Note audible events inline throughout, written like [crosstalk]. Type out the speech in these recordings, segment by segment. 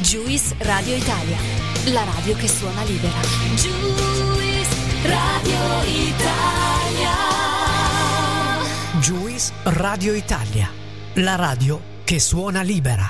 Juice Radio Italia, la radio che suona libera. Juice Radio Italia. Juice Radio Italia, la radio che suona libera.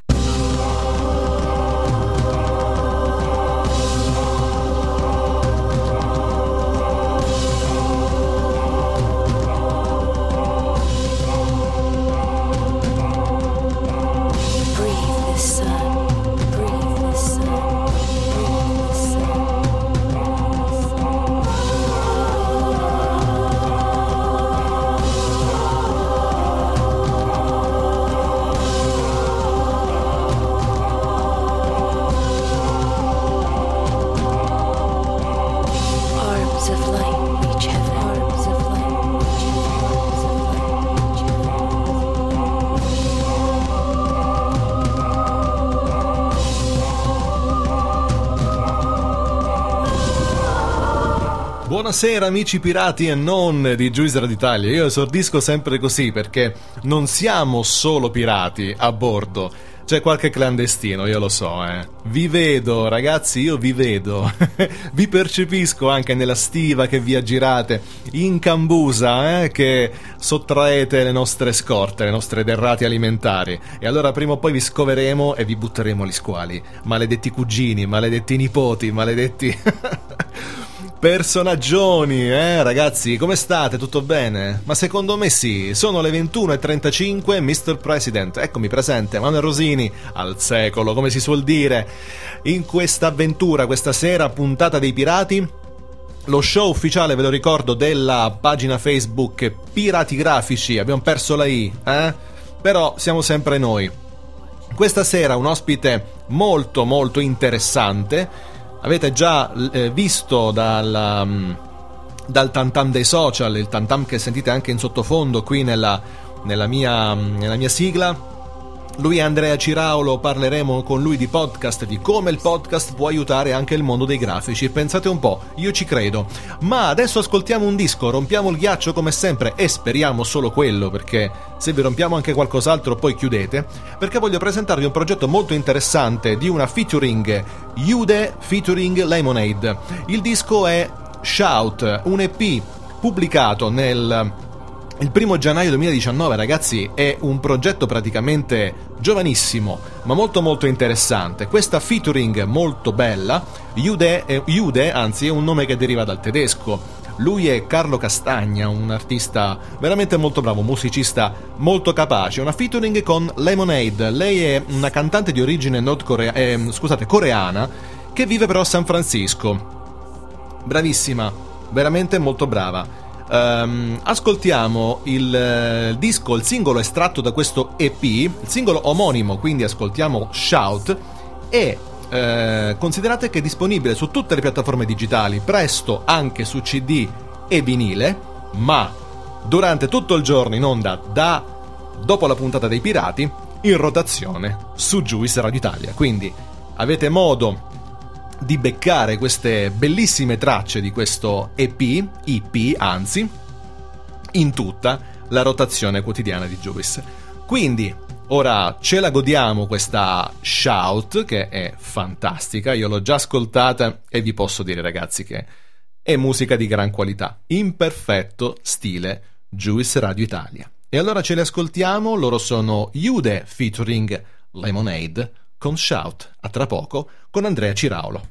Buonasera amici pirati e non di Juicer d'Italia. Io esordisco sempre così perché non siamo solo pirati a bordo. C'è qualche clandestino, io lo so, eh. Vi vedo, ragazzi, io vi vedo. [laughs] vi percepisco anche nella stiva che vi aggirate in cambusa, eh, che sottraete le nostre scorte, le nostre derrate alimentari. E allora prima o poi vi scoveremo e vi butteremo agli squali. Maledetti cugini, maledetti nipoti, maledetti [laughs] [laughs] Personaggioni, eh ragazzi, come state? Tutto bene? Ma secondo me sì, sono le 21.35, Mr. President, eccomi presente, Manuel Rosini, al secolo, come si suol dire, in questa avventura, questa sera, puntata dei pirati, lo show ufficiale, ve lo ricordo, della pagina Facebook Pirati Grafici, abbiamo perso la I, eh? Però siamo sempre noi. Questa sera un ospite molto molto interessante. Avete già eh, visto dal, um, dal tantam dei social, il tantam che sentite anche in sottofondo qui nella, nella, mia, nella mia sigla. Lui è Andrea Ciraulo, parleremo con lui di podcast, di come il podcast può aiutare anche il mondo dei grafici. Pensate un po', io ci credo. Ma adesso ascoltiamo un disco, rompiamo il ghiaccio come sempre e speriamo solo quello, perché se vi rompiamo anche qualcos'altro poi chiudete, perché voglio presentarvi un progetto molto interessante di una featuring Yude featuring Lemonade. Il disco è Shout, un EP pubblicato nel il primo gennaio 2019, ragazzi, è un progetto praticamente giovanissimo, ma molto molto interessante. Questa featuring molto bella, Jude, è- Jude, anzi, è un nome che deriva dal tedesco. Lui è Carlo Castagna, un artista veramente molto bravo, musicista molto capace. Una featuring con Lemonade. Lei è una cantante di origine nordcorea- eh, scusate, coreana che vive però a San Francisco. Bravissima, veramente molto brava. Ehm, ascoltiamo il eh, disco, il singolo estratto da questo EP, il singolo omonimo, quindi ascoltiamo Shout e eh, considerate che è disponibile su tutte le piattaforme digitali, presto anche su CD e vinile, ma durante tutto il giorno in onda da dopo la puntata dei pirati in rotazione su Juice Radio Italia. Quindi avete modo di beccare queste bellissime tracce di questo EP, EP anzi, in tutta la rotazione quotidiana di Juice. Quindi, ora ce la godiamo questa Shout che è fantastica, io l'ho già ascoltata e vi posso dire ragazzi che è musica di gran qualità, in perfetto stile Juice Radio Italia. E allora ce le ascoltiamo, loro sono Jude featuring Lemonade con Shout, a tra poco con Andrea Ciraulo.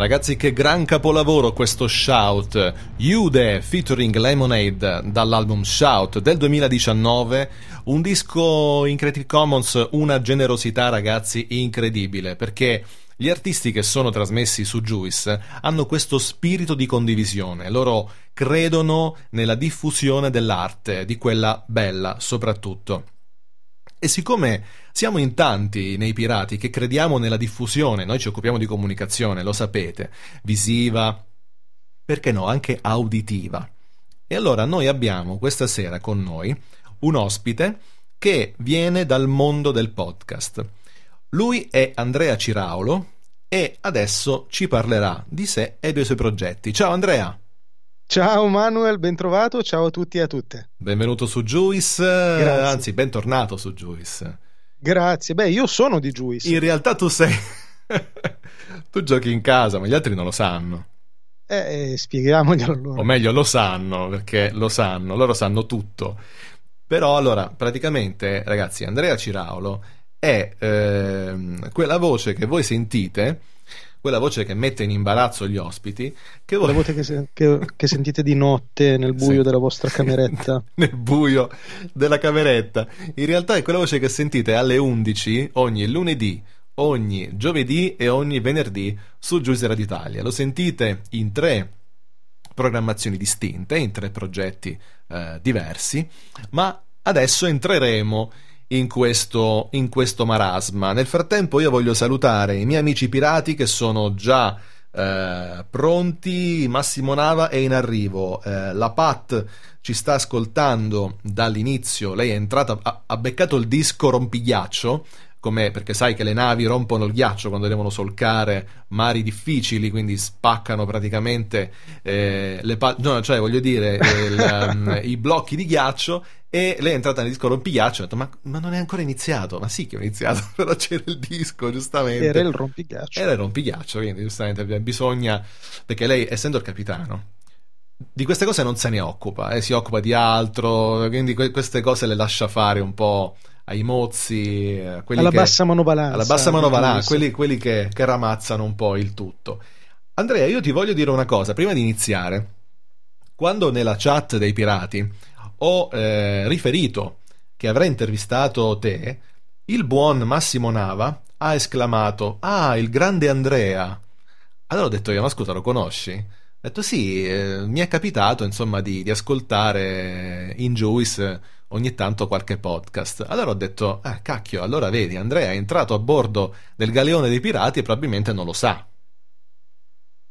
Ragazzi, che gran capolavoro questo Shout. Jude featuring Lemonade dall'album Shout del 2019. Un disco in Creative Commons, una generosità, ragazzi, incredibile. Perché gli artisti che sono trasmessi su Juice hanno questo spirito di condivisione. Loro credono nella diffusione dell'arte, di quella bella soprattutto. E siccome siamo in tanti nei pirati che crediamo nella diffusione, noi ci occupiamo di comunicazione, lo sapete, visiva, perché no, anche auditiva. E allora noi abbiamo questa sera con noi un ospite che viene dal mondo del podcast. Lui è Andrea Ciraulo e adesso ci parlerà di sé e dei suoi progetti. Ciao Andrea! Ciao Manuel, ben trovato, ciao a tutti e a tutte. Benvenuto su Juice, Grazie. anzi bentornato su Juice. Grazie, beh io sono di Juice. In realtà tu sei... [laughs] tu giochi in casa, ma gli altri non lo sanno. Eh, eh, spieghiamoglielo allora. O meglio, lo sanno, perché lo sanno, loro sanno tutto. Però allora, praticamente, ragazzi, Andrea Ciraulo è ehm, quella voce che voi sentite, quella voce che mette in imbarazzo gli ospiti, che voi... Quella voce che, se- che- che sentite di notte nel buio Sì. della vostra cameretta. [laughs] nel buio della cameretta. In realtà è quella voce che sentite alle 11 ogni lunedì, ogni giovedì e ogni venerdì su Giuse Radio Italia. Lo sentite in tre programmazioni distinte, in tre progetti eh, diversi, ma adesso entreremo in questo, in questo marasma. Nel frattempo io voglio salutare i miei amici pirati che sono già eh, pronti, Massimo Nava è in arrivo, eh, la Pat ci sta ascoltando dall'inizio, lei è entrata, ha, ha beccato il disco rompighiaccio, come perché sai che le navi rompono il ghiaccio quando devono solcare mari difficili, quindi spaccano praticamente eh, le pa- no, cioè voglio dire il, um, [laughs] i blocchi di ghiaccio e lei è entrata nel disco rompighiaccio e ha detto ma, ma non è ancora iniziato, ma sì che ho iniziato, [laughs] però c'era il disco giustamente. Era il rompighiaccio. Era il rompighiaccio, quindi giustamente bisogna, perché lei essendo il capitano, di queste cose non se ne occupa, eh, si occupa di altro, quindi que- queste cose le lascia fare un po' ai mozzi, quelli Alla che- bassa manovalanza. alla bassa manovalanza, quelli, quelli che, che ramazzano un po' il tutto. Andrea, io ti voglio dire una cosa, prima di iniziare, quando nella chat dei pirati ho eh, riferito che avrei intervistato te, il buon Massimo Nava ha esclamato: Ah, il grande Andrea! Allora ho detto io, ma scusa, lo conosci? Ho detto sì, eh, mi è capitato insomma di, di ascoltare in Juice ogni tanto qualche podcast. Allora ho detto, ah cacchio, allora vedi, Andrea è entrato a bordo del galeone dei pirati e probabilmente non lo sa.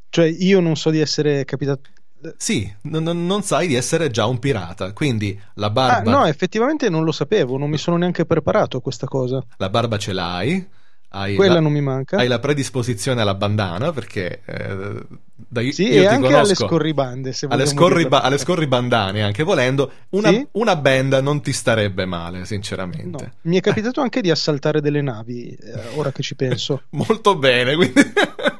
Cioè io non so di essere capitato... Sì, non- non non sai di essere già un pirata, quindi la Ah, barba, no, effettivamente non lo sapevo, non mi sono neanche preparato a questa cosa. la barba ce l'hai, hai Quella la, non mi manca. hai la predisposizione alla bandana perché eh, da io, Sì, io e ti anche alle conosco scorribande, se alle, scorriba- alle scorribandane anche volendo una, Sì? una benda non ti starebbe male No, sinceramente mi è capitato anche di assaltare delle navi, eh, ora che ci penso. [laughs] molto bene quindi [laughs]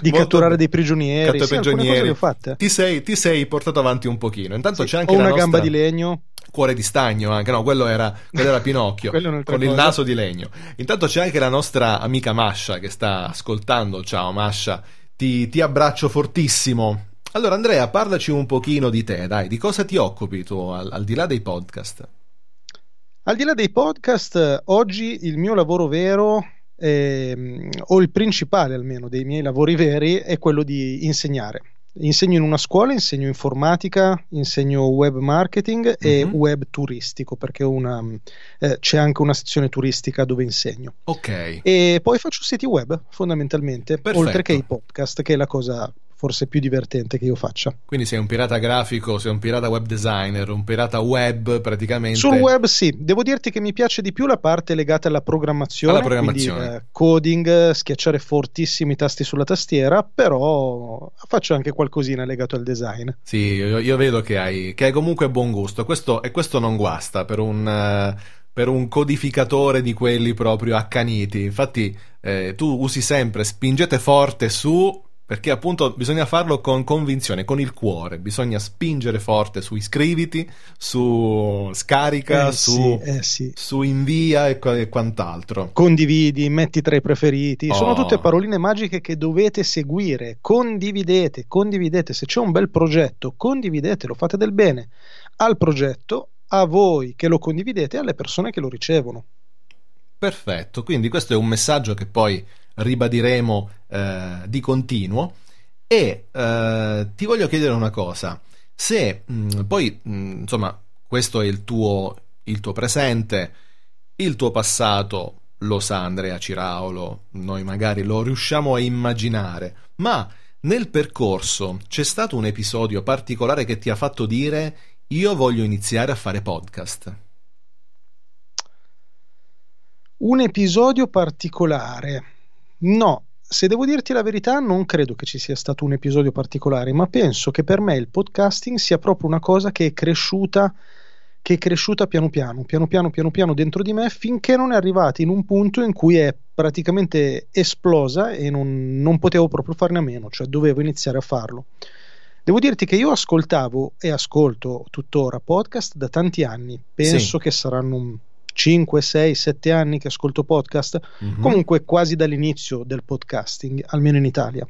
Di catturare dei prigionieri. Cattura Sì, prigionieri. ti sei, ti sei portato avanti un pochino. Intanto Sì, c'è anche ho una nostra gamba di legno. cuore di stagno anche no quello era, quello era Pinocchio [laughs] Quello con il naso di legno. Intanto c'è anche la nostra amica Masha che sta ascoltando. Ciao Masha. Ti, ti abbraccio fortissimo. Allora Andrea parlaci un pochino di te dai di cosa ti occupi tu al, al di là dei podcast? Al di là dei podcast, oggi il mio lavoro vero, ehm, o il principale almeno dei miei lavori veri, è quello di insegnare. Insegno in una scuola, insegno informatica, insegno web marketing e Mhm. web turistico, perché una, eh, c'è anche una sezione turistica dove insegno. ok E poi faccio siti web, fondamentalmente, Perfetto. oltre che i podcast, che è la cosa forse più divertente che io faccia. Quindi sei un pirata grafico, sei un pirata web designer, un pirata web praticamente. Sul web sì, devo dirti che mi piace di più la parte legata alla programmazione, Alla programmazione. quindi, eh, coding, schiacciare fortissimi tasti sulla tastiera, però faccio anche qualcosina legato al design. Sì, io, io vedo che hai, che hai comunque buon gusto. Questo, e questo non guasta per un, eh, per un codificatore di quelli proprio accaniti. Infatti, eh, tu usi sempre spingete forte su perché appunto bisogna farlo con convinzione, con il cuore, bisogna spingere forte su iscriviti, su scarica, Eh su, sì, eh sì. su invia e, e quant'altro. Condividi, metti tra i preferiti, sono Oh. tutte paroline magiche che dovete seguire. Condividete, condividete. Se c'è un bel progetto, condividetelo, fate del bene al progetto, a voi che lo condividete e alle persone che lo ricevono. Perfetto, quindi questo è un messaggio che poi ribadiremo eh, di continuo e eh, ti voglio chiedere una cosa, se mh, poi mh, insomma questo è il tuo, il tuo presente, il tuo passato lo sa Andrea Ciraulo, noi magari lo riusciamo a immaginare, ma nel percorso c'è stato un episodio particolare che ti ha fatto dire io voglio iniziare a fare podcast. Un episodio particolare? No, se devo dirti la verità, non credo che ci sia stato un episodio particolare, ma penso che per me il podcasting sia proprio una cosa che è cresciuta, che è cresciuta piano piano, piano piano, piano piano dentro di me, finché non è arrivata in un punto in cui è praticamente esplosa e non, non potevo proprio farne a meno, cioè dovevo iniziare a farlo. Devo dirti che io ascoltavo e ascolto tuttora podcast da tanti anni, penso che saranno un 5, 6, 7 anni che ascolto podcast, Mhm. comunque quasi dall'inizio del podcasting, almeno in Italia.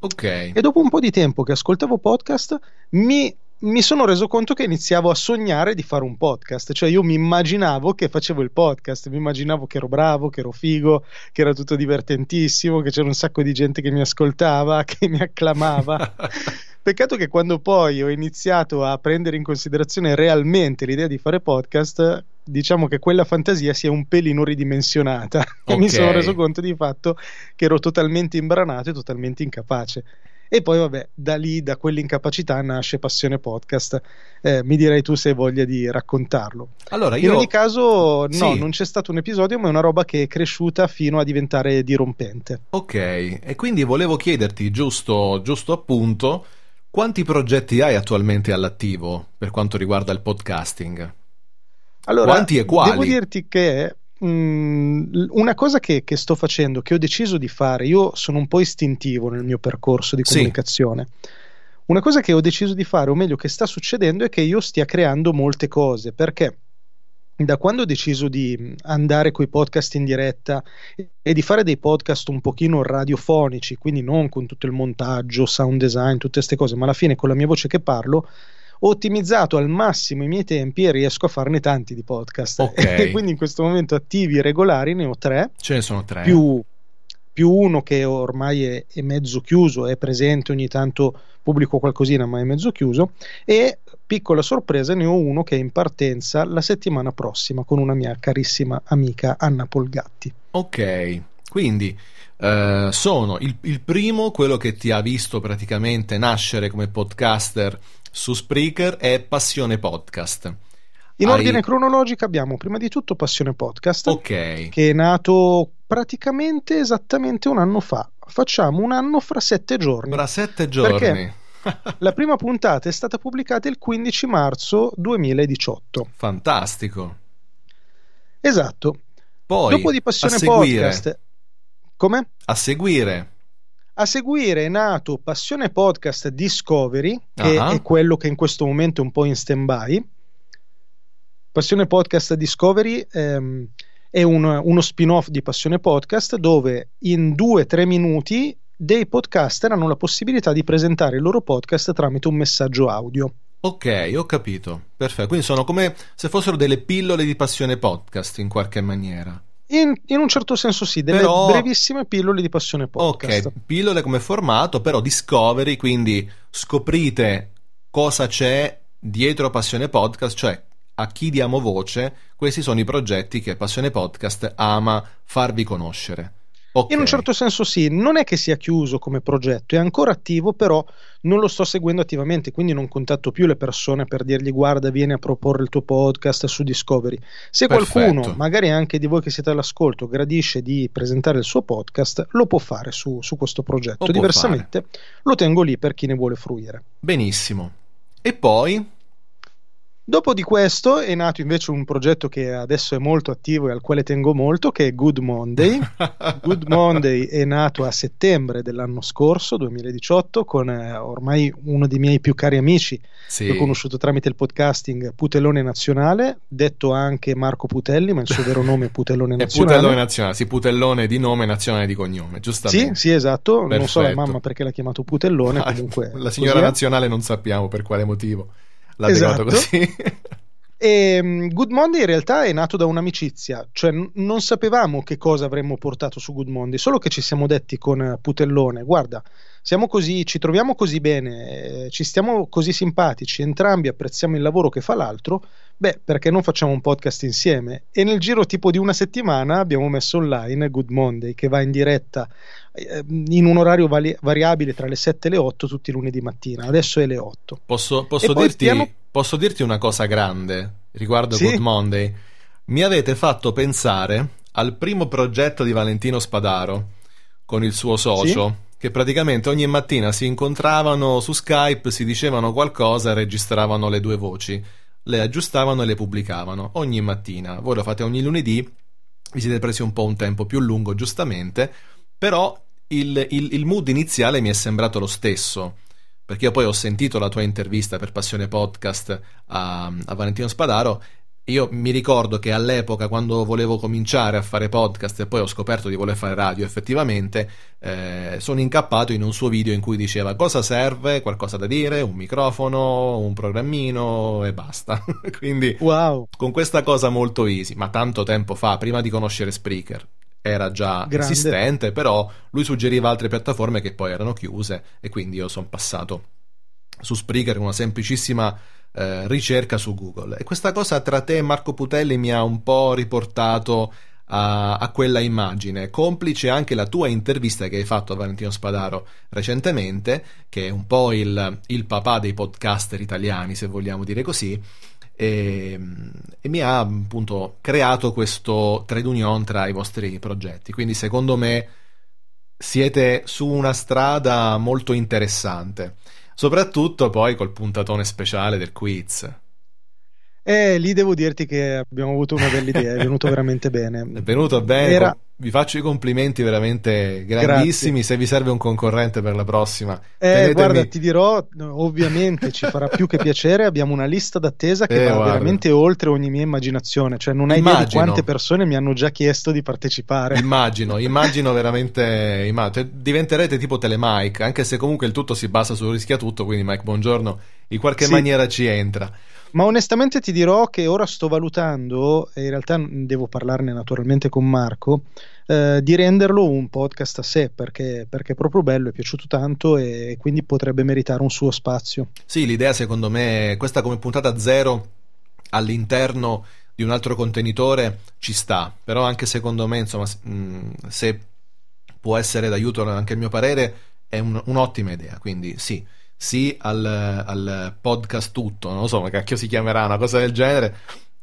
Ok. E dopo un po' di tempo che ascoltavo podcast, mi, mi sono reso conto che iniziavo a sognare di fare un podcast. Cioè, io mi immaginavo che facevo il podcast, mi immaginavo che ero bravo, che ero figo, che era tutto divertentissimo, che c'era un sacco di gente che mi ascoltava, [laughs] che mi acclamava. [laughs] Peccato che quando poi ho iniziato a prendere in considerazione realmente l'idea di fare podcast, diciamo che quella fantasia si è un pelino ridimensionata [laughs] e mi sono reso conto di fatto che ero totalmente imbranato e totalmente incapace. E poi, vabbè, da lì, da quell'incapacità nasce Passione Podcast. Eh, mi direi tu se hai voglia di raccontarlo. Allora, In io ogni caso, no, Sì. non c'è stato un episodio, ma è una roba che è cresciuta fino a diventare dirompente. Ok, e quindi volevo chiederti, giusto, giusto appunto, quanti progetti hai attualmente all'attivo per quanto riguarda il podcasting? Allora, Quanti e quali? Devo dirti che mm, l- una cosa che, che sto facendo, che ho deciso di fare, io sono un po' istintivo nel mio percorso di Sì. comunicazione. Una cosa che ho deciso di fare, o meglio che sta succedendo, è che io stia creando molte cose, perché da quando ho deciso di mm, andare coi podcast in diretta e- e di fare dei podcast un pochino radiofonici, quindi non con tutto il montaggio, sound design, tutte queste cose, ma alla fine con la mia voce che parlo, ho ottimizzato al massimo i miei tempi e riesco a farne tanti di podcast. Ok. [laughs] E quindi in questo momento attivi regolari ne ho tre, Ce ne sono tre. più, più uno che ormai è, è mezzo chiuso, è presente ogni tanto pubblico qualcosina, ma è mezzo chiuso. E piccola sorpresa, ne ho uno che è in partenza la settimana prossima con una mia carissima amica Anna Polgatti. Ok, quindi eh, sono il, il primo, quello che ti ha visto praticamente nascere come podcaster su Spreaker, è Passione Podcast. In Hai- ordine cronologico abbiamo prima di tutto Passione Podcast. Ok, che è nato praticamente esattamente un anno fa. Facciamo un anno fra sette giorni. tra sette giorni. Perché? [laughs] La prima puntata è stata pubblicata il 15 marzo 2018. Fantastico. Esatto. Poi, Dopo di Passione Podcast. Come? a seguire, A seguire è nato Passione Podcast Discovery, che Ah. è quello che in questo momento è un po' in stand-by. Passione Podcast Discovery ehm, è un- uno spin-off di Passione Podcast dove in due o tre minuti dei podcaster hanno la possibilità di presentare il loro podcast tramite un messaggio audio. Ok, ho capito. Perfetto. Quindi sono come se fossero delle pillole di passione podcast in qualche maniera. In, in un certo senso sì, delle Però- brevissime pillole di Passione Podcast. Ok, pillole come formato, però discovery, quindi scoprite cosa c'è dietro Passione Podcast, cioè a chi diamo voce. Questi sono i progetti che Passione Podcast ama farvi conoscere. Ok. In un certo senso sì, non è che sia chiuso come progetto, è ancora attivo, però non lo sto seguendo attivamente, quindi non contatto più le persone per dirgli guarda, vieni a proporre il tuo podcast su Discovery. Se Perfetto. qualcuno, magari anche di voi che siete all'ascolto, gradisce di presentare il suo podcast, lo può fare su, su questo progetto. Lo Diversamente lo tengo lì per chi ne vuole fruire. Benissimo. E poi Dopo di questo è nato invece un progetto che adesso è molto attivo e al quale tengo molto, che è Good Monday. [laughs] Good Monday è nato a settembre dell'anno scorso, 2018, con eh, ormai uno dei miei più cari amici, Sì. che ho conosciuto tramite il podcasting Putellone Nazionale, detto anche Marco Putelli, ma il suo vero nome è Putellone [laughs] È Nazionale. putellone nazionale, sì, putellone di nome, nazionale di cognome, Sì, giustamente. sì, esatto. Non so la Perfetto. mamma perché l'ha chiamato Putellone, Ah, comunque. la signora così è. nazionale non sappiamo per quale motivo l'ha Esatto. così. E mm, Good Monday in realtà è nato da un'amicizia, cioè non sapevamo che cosa avremmo portato su Good Monday, solo che ci siamo detti con Putellone, guarda, siamo così, ci troviamo così bene, eh, ci stiamo così simpatici, entrambi apprezziamo il lavoro che fa l'altro, beh, perché non facciamo un podcast insieme? E nel giro tipo di una settimana abbiamo messo online Good Monday, che va in diretta in un orario vali- variabile tra le 7 e le 8 tutti i lunedì mattina, adesso è le 8. Posso, posso dirti, piano- posso dirti una cosa grande riguardo Sì. Good Monday? Mi avete fatto pensare al primo progetto di Valentino Spadaro con il suo socio, che praticamente ogni mattina si incontravano su Skype, si dicevano qualcosa, registravano le due voci, le aggiustavano e le pubblicavano ogni mattina. Voi lo fate ogni lunedì, vi siete presi un po' un tempo più lungo, giustamente, però il, il- il mood iniziale mi è sembrato lo stesso. Perché io poi ho sentito la tua intervista per Passione Podcast a, a Valentino Spadaro. Io mi ricordo che all'epoca, quando volevo cominciare a fare podcast e poi ho scoperto di voler fare radio, effettivamente eh, sono incappato in un suo video in cui diceva cosa serve, qualcosa da dire, un microfono, un programmino e basta. [laughs] Quindi Wow! con questa cosa molto easy, ma tanto tempo fa, prima di conoscere Spreaker, era già Grande. esistente, però lui suggeriva altre piattaforme che poi erano chiuse e quindi io sono passato su Spreaker con una semplicissima eh, ricerca su Google. E questa cosa tra te e Marco Putelli mi ha un po' riportato a, a quella immagine, complice anche la tua intervista che hai fatto a Valentino Spadaro recentemente, che è un po' il, il papà dei podcaster italiani, se vogliamo dire così, e, e mi ha appunto creato questo trade union tra i vostri progetti. Quindi secondo me siete su una strada molto interessante, soprattutto poi col puntatone speciale del quiz. E lì devo dirti che abbiamo avuto una bella idea, è venuto [laughs] veramente bene. È venuto bene, Era- vi faccio i complimenti veramente grandissimi. Se vi serve un concorrente per la prossima, Eh, tenetemi- guarda, ti dirò, ovviamente ci farà più che piacere, abbiamo una lista d'attesa che Eh, va guarda. veramente oltre ogni mia immaginazione, cioè non hai idea di Immagino. quante persone mi hanno già chiesto di partecipare. Immagino, immagino veramente. immagino. Diventerete tipo Telemike, anche se comunque il tutto si basa sul rischia tutto. Quindi, Mike, buongiorno, in qualche Sì. maniera ci entra. Ma onestamente ti dirò che ora sto valutando, e in realtà devo parlarne naturalmente con Marco, eh, di renderlo un podcast a sé, perché, perché è proprio bello, è piaciuto tanto e quindi potrebbe meritare un suo spazio. Sì, l'idea secondo me, questa come puntata zero all'interno di un altro contenitore ci sta, però anche secondo me, insomma, mh, se può essere d'aiuto anche il mio parere, è un- un'ottima idea, quindi sì, sì al, al podcast tutto, non lo so, ma cacchio si chiamerà una cosa del genere,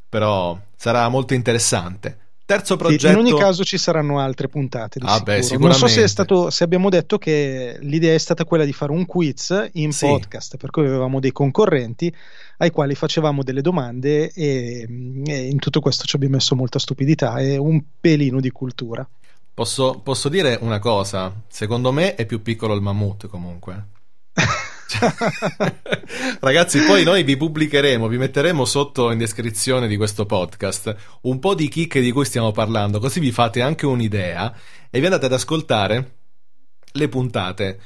però sarà molto interessante. Terzo progetto... in ogni caso ci saranno altre puntate di Ah, beh, sicuro. Non so se, è sicuramente. stato, se abbiamo detto che l'idea è stata quella di fare un quiz in Sì. podcast, per cui avevamo dei concorrenti ai quali facevamo delle domande e, e in tutto questo ci abbiamo messo molta stupidità e un pelino di cultura. Posso, posso dire una cosa? Secondo me è più piccolo il mammut comunque. [laughs] [laughs] Ragazzi, poi noi vi pubblicheremo, vi metteremo sotto in descrizione di questo podcast un po' di chicche di cui stiamo parlando, così vi fate anche un'idea e vi andate ad ascoltare le puntate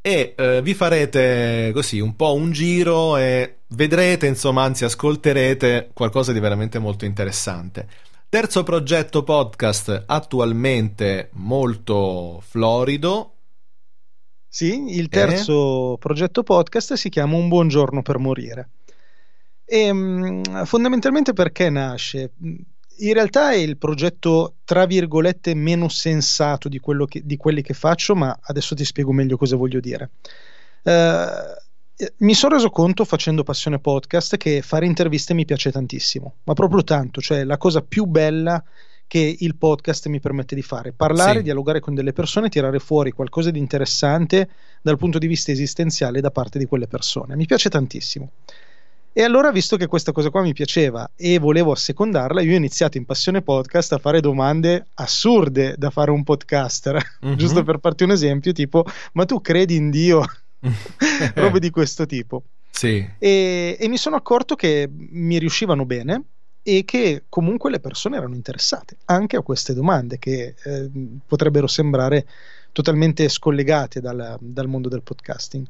e eh, vi farete così un po' un giro e vedrete, insomma, anzi ascolterete qualcosa di veramente molto interessante. Terzo progetto podcast attualmente molto florido. Sì, il terzo progetto podcast si chiama Un buongiorno per morire. E, mh, fondamentalmente perché nasce? In realtà è il progetto, tra virgolette, meno sensato di, quello che- di quelli che faccio, ma adesso ti spiego meglio cosa voglio dire. Eh, mi sono reso conto facendo Passione Podcast che fare interviste mi piace tantissimo, ma proprio tanto, cioè la cosa più bella che il podcast mi permette di fare, parlare, Sì. dialogare con delle persone, tirare fuori qualcosa di interessante dal punto di vista esistenziale da parte di quelle persone. Mi piace tantissimo. E allora, visto che questa cosa qua mi piaceva e volevo assecondarla, io ho iniziato in Passione Podcast a fare domande assurde da fare un podcaster. Mhm. [laughs] Giusto per farti un esempio, tipo, ma tu credi in Dio? [laughs] Robe di questo tipo. Sì, E, e mi sono accorto che mi riuscivano bene e che comunque le persone erano interessate anche a queste domande che eh, potrebbero sembrare totalmente scollegate dal, dal mondo del podcasting.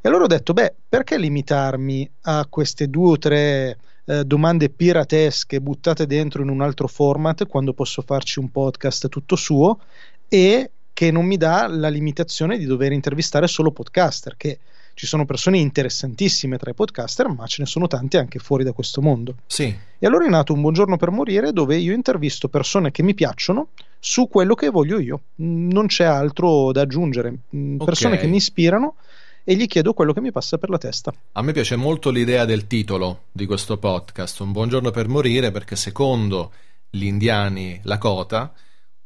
E allora ho detto, beh, perché limitarmi a queste due o tre eh, domande piratesche buttate dentro in un altro format quando posso farci un podcast tutto suo e che non mi dà la limitazione di dover intervistare solo podcaster, che ci sono persone interessantissime tra i podcaster, ma ce ne sono tante anche fuori da questo mondo. sì, E allora è nato un buongiorno per morire dove io intervisto persone che mi piacciono su quello che voglio io. Non c'è altro da aggiungere. Mm, Persone Ok. che mi ispirano e gli chiedo quello che mi passa per la testa. A me piace molto l'idea del titolo di questo podcast, Un buongiorno per morire, perché secondo gli indiani Lakota,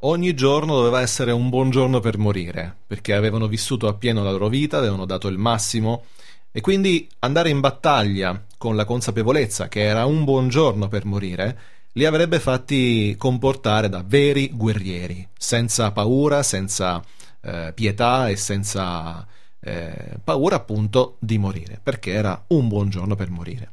ogni giorno doveva essere un buon giorno per morire, perché avevano vissuto appieno la loro vita, avevano dato il massimo, e quindi andare in battaglia con la consapevolezza che era un buon giorno per morire, li avrebbe fatti comportare da veri guerrieri, senza paura, senza eh, pietà e senza eh, paura appunto di morire, perché era un buon giorno per morire.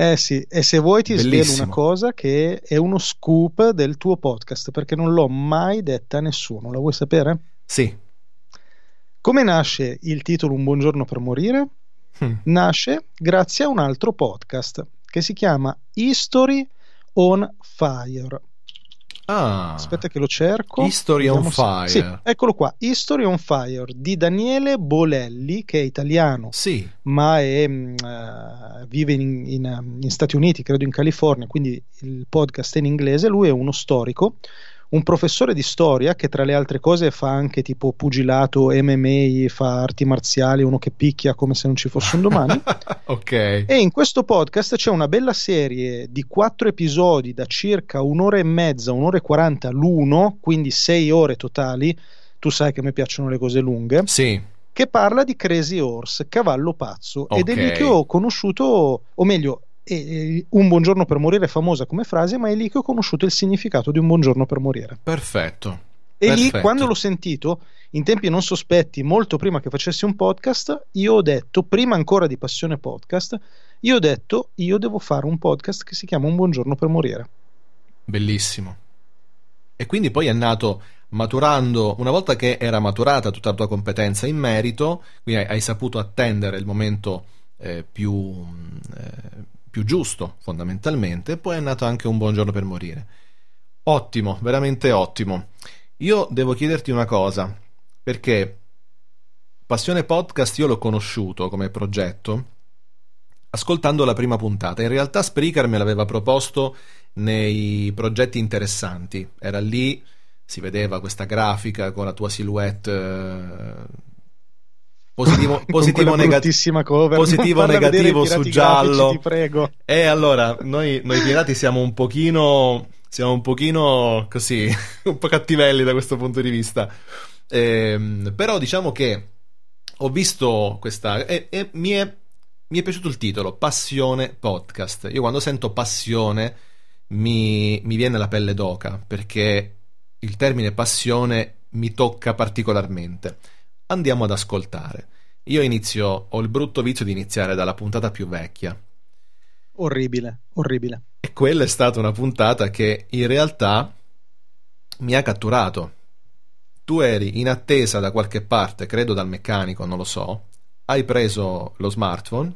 Eh sì, e se vuoi ti svelo Bellissimo. una cosa che è uno scoop del tuo podcast, perché non l'ho mai detta a nessuno. La vuoi sapere? Sì, Come nasce il titolo Un buongiorno per morire? Mm. Nasce grazie a un altro podcast che si chiama History on Fire. Ah, Aspetta che lo cerco. History on Fire. Sì, eccolo qua, History on Fire di Daniele Bolelli, che è italiano, sì, ma è, eh, vive in, in- in Stati Uniti, credo in California, quindi il podcast è in inglese. Lui è uno storico, un professore di storia che tra le altre cose fa anche tipo pugilato, MMA, fa arti marziali, uno che picchia come se non ci fosse un domani. [laughs] ok. E in questo podcast c'è una bella serie di quattro episodi da circa un'ora e mezza, un'ora e quaranta l'uno, quindi sei ore totali. Tu sai che mi piacciono le cose lunghe. Sì, Che parla di Crazy Horse, cavallo pazzo. Ed è lì che ho conosciuto, o meglio, è un buongiorno per morire è famosa come frase, ma è lì che ho conosciuto il significato di un buongiorno per morire. perfetto. E lì, Perfetto. quando l'ho sentito, in tempi non sospetti, molto prima che facessi un podcast, io ho detto, prima ancora di Passione Podcast, io ho detto, io devo fare un podcast che si chiama Un buongiorno per morire. Bellissimo. E quindi poi è nato maturando, una volta che era maturata tutta la tua competenza in merito, quindi hai, hai saputo attendere il momento eh, più, mh, eh, più giusto, fondamentalmente, e poi è nato anche un buongiorno per morire. Ottimo, veramente ottimo. Io devo chiederti una cosa, perché Passione Podcast io l'ho conosciuto come progetto ascoltando la prima puntata. In realtà Spreaker me l'aveva proposto nei progetti interessanti. Era lì, si vedeva questa grafica con la tua silhouette eh, positivo, positivo, nega- positivo negativo su grafici, giallo. ti prego. E allora, noi, noi pirati siamo un pochino, siamo un pochino così, [laughs] un po' cattivelli da questo punto di vista. Ehm, però diciamo che ho visto questa e, e mi, è, mi è piaciuto il titolo, Passione Podcast. Io quando sento passione mi, mi viene la pelle d'oca perché il termine passione mi tocca particolarmente. Andiamo ad ascoltare. Io inizio, ho il brutto vizio di iniziare dalla puntata più vecchia. Orribile, orribile. E quella è stata una puntata che in realtà mi ha catturato. Tu eri in attesa da qualche parte, credo dal meccanico, non lo so, hai preso lo smartphone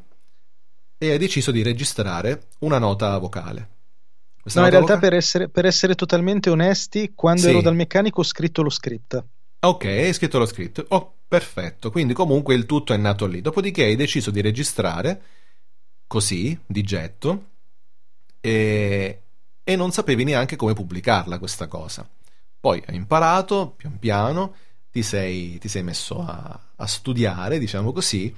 e hai deciso di registrare una nota vocale. Questa No, in realtà per essere, per essere totalmente onesti, quando Sì. ero dal meccanico ho scritto lo script. Ok, hai scritto lo script. Oh, perfetto. Quindi comunque il tutto è nato lì. Dopodiché hai deciso di registrare così, di getto, e, e non sapevi neanche come pubblicarla questa cosa. Poi hai imparato, pian piano, ti sei, ti sei messo a, a studiare, diciamo così,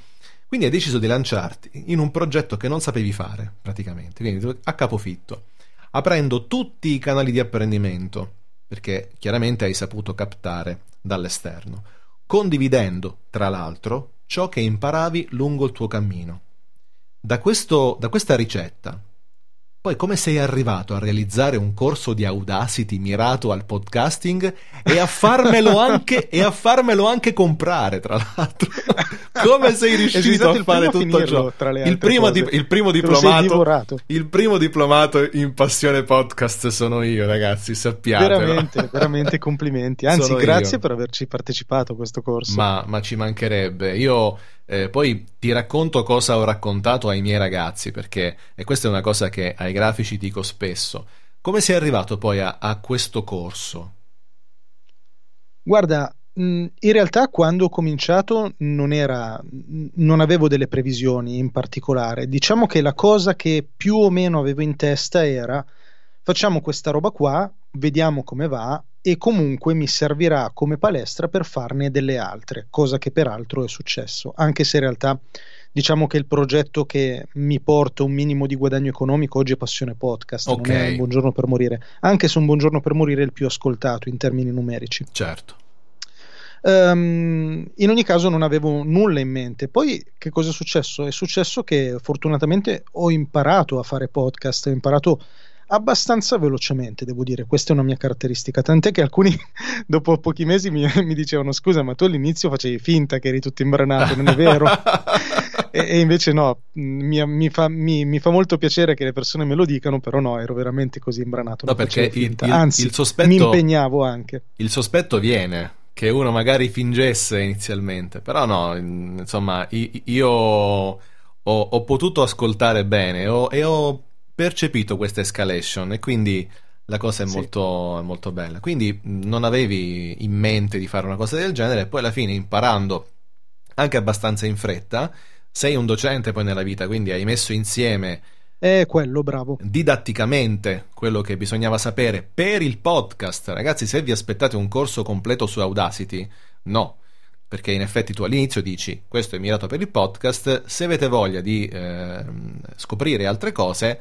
quindi hai deciso di lanciarti in un progetto che non sapevi fare, praticamente, quindi a capofitto, aprendo tutti i canali di apprendimento, perché chiaramente hai saputo captare dall'esterno, condividendo, tra l'altro, ciò che imparavi lungo il tuo cammino. Da, questo, da questa ricetta, poi come sei arrivato a realizzare un corso di Audacity mirato al podcasting e a farmelo [laughs] anche, e a farmelo anche comprare, tra l'altro? [laughs] come sei riuscito a fare tutto finirlo, ciò? tra le il, altre primo cose. di- il primo diplomato, il primo diplomato in passione podcast sono io, ragazzi, sappiatelo. Veramente, veramente [laughs] complimenti. Anzi, Sono grazie io. per averci partecipato a questo corso. Ma, ma ci mancherebbe. Io eh, poi ti racconto cosa ho raccontato ai miei ragazzi, perché e questa è una cosa che ai grafici dico spesso. Come sei arrivato poi a, a questo corso? Guarda, mh, in realtà quando ho cominciato non era, non avevo delle previsioni in particolare. Diciamo che la cosa che più o meno avevo in testa era facciamo questa roba qua, vediamo come va e comunque mi servirà come palestra per farne delle altre, cosa che peraltro è successo, anche se in realtà diciamo che il progetto che mi porta un minimo di guadagno economico oggi è Passione Podcast, Ok. non è un buongiorno per morire, anche se un buongiorno per morire è il più ascoltato in termini numerici. Certo. Ehm, in ogni caso non avevo nulla in mente. Poi che cosa è successo? È successo che fortunatamente ho imparato a fare podcast, ho imparato abbastanza velocemente, devo dire, questa è una mia caratteristica, tant'è che alcuni [laughs] dopo pochi mesi mi, mi dicevano scusa, ma tu all'inizio facevi finta che eri tutto imbranato, non è vero? [laughs] e, e invece no, mi, mi fa, mi- fa molto piacere che le persone me lo dicano, però no, ero veramente così imbranato. No, perché il- il- Anzi, il sospetto- mi impegnavo anche. Il sospetto viene che uno magari fingesse inizialmente, però no, in- insomma, io ho, ho potuto ascoltare bene ho- e ho percepito questa escalation e quindi la cosa è Sì. molto, è molto bella. Quindi mh, non avevi in mente di fare una cosa del genere e poi alla fine imparando anche abbastanza in fretta, sei un docente poi nella vita, quindi hai messo insieme È quello, bravo. didatticamente quello che bisognava sapere per il podcast. Ragazzi, se vi aspettate un corso completo su Audacity, no. Perché in effetti tu all'inizio dici questo è mirato per il podcast, se avete voglia di ehm, scoprire altre cose,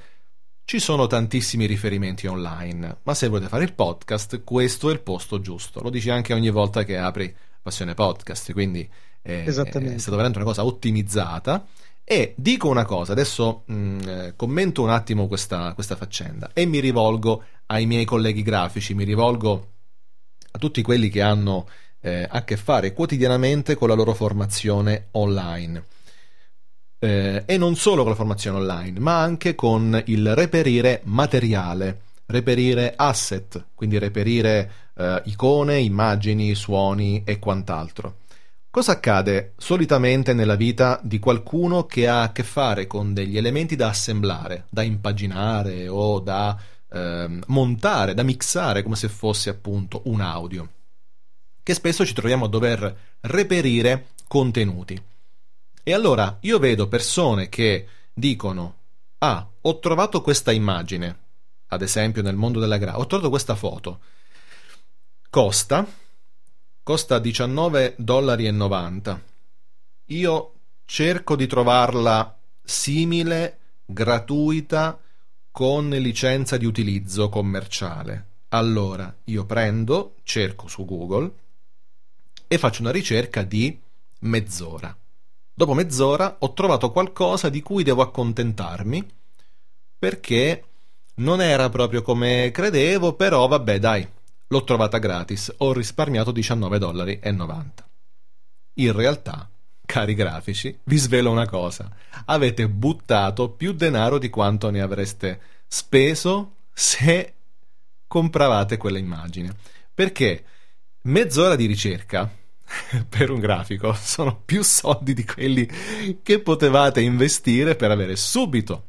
ci sono tantissimi riferimenti online, ma se volete fare il podcast, questo è il posto giusto. Lo dici anche ogni volta che apri Passione Podcast, quindi eh, Esattamente. è stata veramente una cosa ottimizzata. E dico una cosa, adesso mh, eh, commento un attimo questa, questa faccenda e mi rivolgo ai miei colleghi grafici, mi rivolgo a tutti quelli che hanno eh, a che fare quotidianamente con la loro formazione online. Eh, e non solo con la formazione online, ma anche con il reperire materiale, reperire asset, quindi reperire eh, icone, immagini, suoni e quant'altro. Cosa accade solitamente nella vita di qualcuno che ha a che fare con degli elementi da assemblare, da impaginare o da ehm, montare, da mixare come se fosse appunto un audio? Che spesso ci troviamo a dover reperire contenuti. E allora io vedo persone che dicono: Ah, ho trovato questa immagine, ad esempio nel mondo della gra, ho trovato questa foto. Costa costa 19,90 dollari. Io cerco di trovarla simile, gratuita, con licenza di utilizzo commerciale. Allora, io prendo, cerco su Google e faccio una ricerca di mezz'ora. Dopo mezz'ora ho trovato qualcosa di cui devo accontentarmi perché non era proprio come credevo, però vabbè, dai, l'ho trovata gratis, ho risparmiato 19,90 dollari. In realtà cari grafici, vi svelo una cosa. Avete buttato più denaro di quanto ne avreste speso se compravate quella immagine. Perché mezz'ora di ricerca [laughs] per un grafico sono più soldi di quelli che potevate investire per avere subito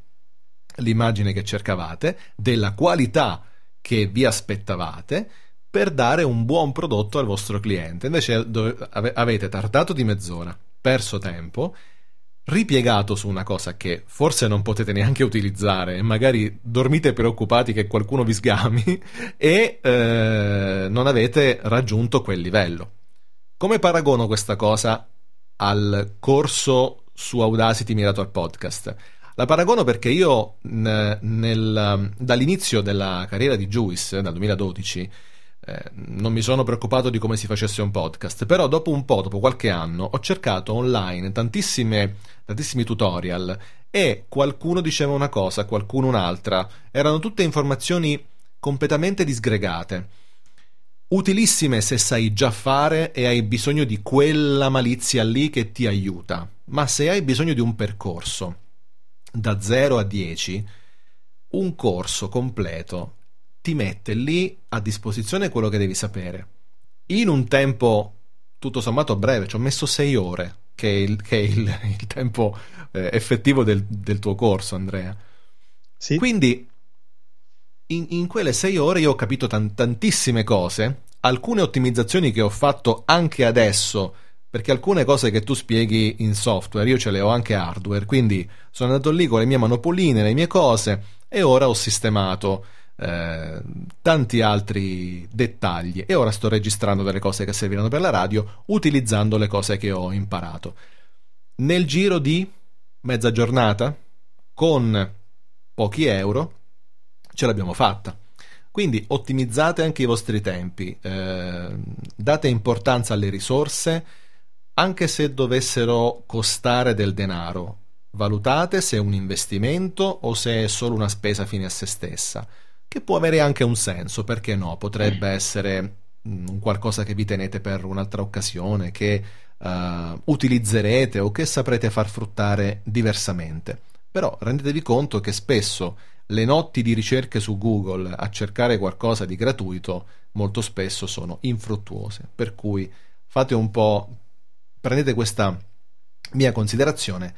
l'immagine che cercavate, della qualità che vi aspettavate per dare un buon prodotto al vostro cliente. Invece avete tardato di mezz'ora, perso tempo, ripiegato su una cosa che forse non potete neanche utilizzare magari dormite preoccupati che qualcuno vi sgami [laughs] e eh, non avete raggiunto quel livello. Come paragono questa cosa al corso su Audacity mirato al podcast? La paragono perché io nel- dall'inizio della carriera di Juice, dal 2012, eh, non mi sono preoccupato di come si facesse un podcast, però dopo un po', dopo qualche anno, ho cercato online tantissimi tutorial e qualcuno diceva una cosa, qualcuno un'altra. Erano tutte informazioni completamente disgregate. Utilissime se sai già fare e hai bisogno di quella malizia lì che ti aiuta, ma se hai bisogno di un percorso da 0 a 10, un corso completo ti mette lì a disposizione quello che devi sapere. In un tempo tutto sommato breve, ci ho messo 6 ore, che è il, che è il- [laughs] il tempo eh, effettivo del, del tuo corso, Andrea. Sì. Quindi in, in quelle 6 ore io ho capito tan- tantissime cose, alcune ottimizzazioni che ho fatto anche adesso, perché alcune cose che tu spieghi in software io ce le ho anche hardware, quindi sono andato lì con le mie manopoline, le mie cose e ora ho sistemato eh, tanti altri dettagli e ora sto registrando delle cose che serviranno per la radio utilizzando le cose che ho imparato. Nel giro di mezza giornata, con pochi euro, ce l'abbiamo fatta. Quindi ottimizzate anche i vostri tempi, eh, date importanza alle risorse, anche se dovessero costare del denaro. Valutate se è un investimento o se è solo una spesa fine a se stessa, che può avere anche un senso, perché no? Potrebbe essere mm, un qualcosa che vi tenete per un'altra occasione, che eh, utilizzerete o che saprete far fruttare diversamente. Però rendetevi conto che spesso le notti di ricerche su Google a cercare qualcosa di gratuito molto spesso sono infruttuose. Per cui fate un po', prendete questa mia considerazione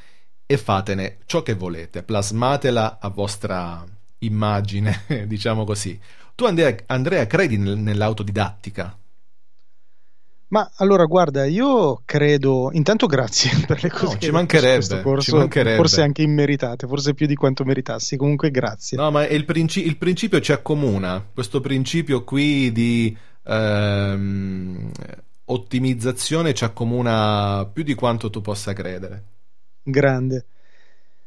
e fatene ciò che volete, plasmatela a vostra immagine, [laughs] diciamo così. Tu Andrea, Andrea credi nel- nell'autodidattica? Ma allora, guarda, io credo. Intanto, grazie [laughs] per le cose No, che ci mancherebbe, questo corso, ci mancherebbe. forse anche immeritate, forse più di quanto meritassi. Comunque, grazie. No, ma il, princi- il principio ci accomuna, questo principio qui di ehm, ottimizzazione ci accomuna più di quanto tu possa credere. Grande.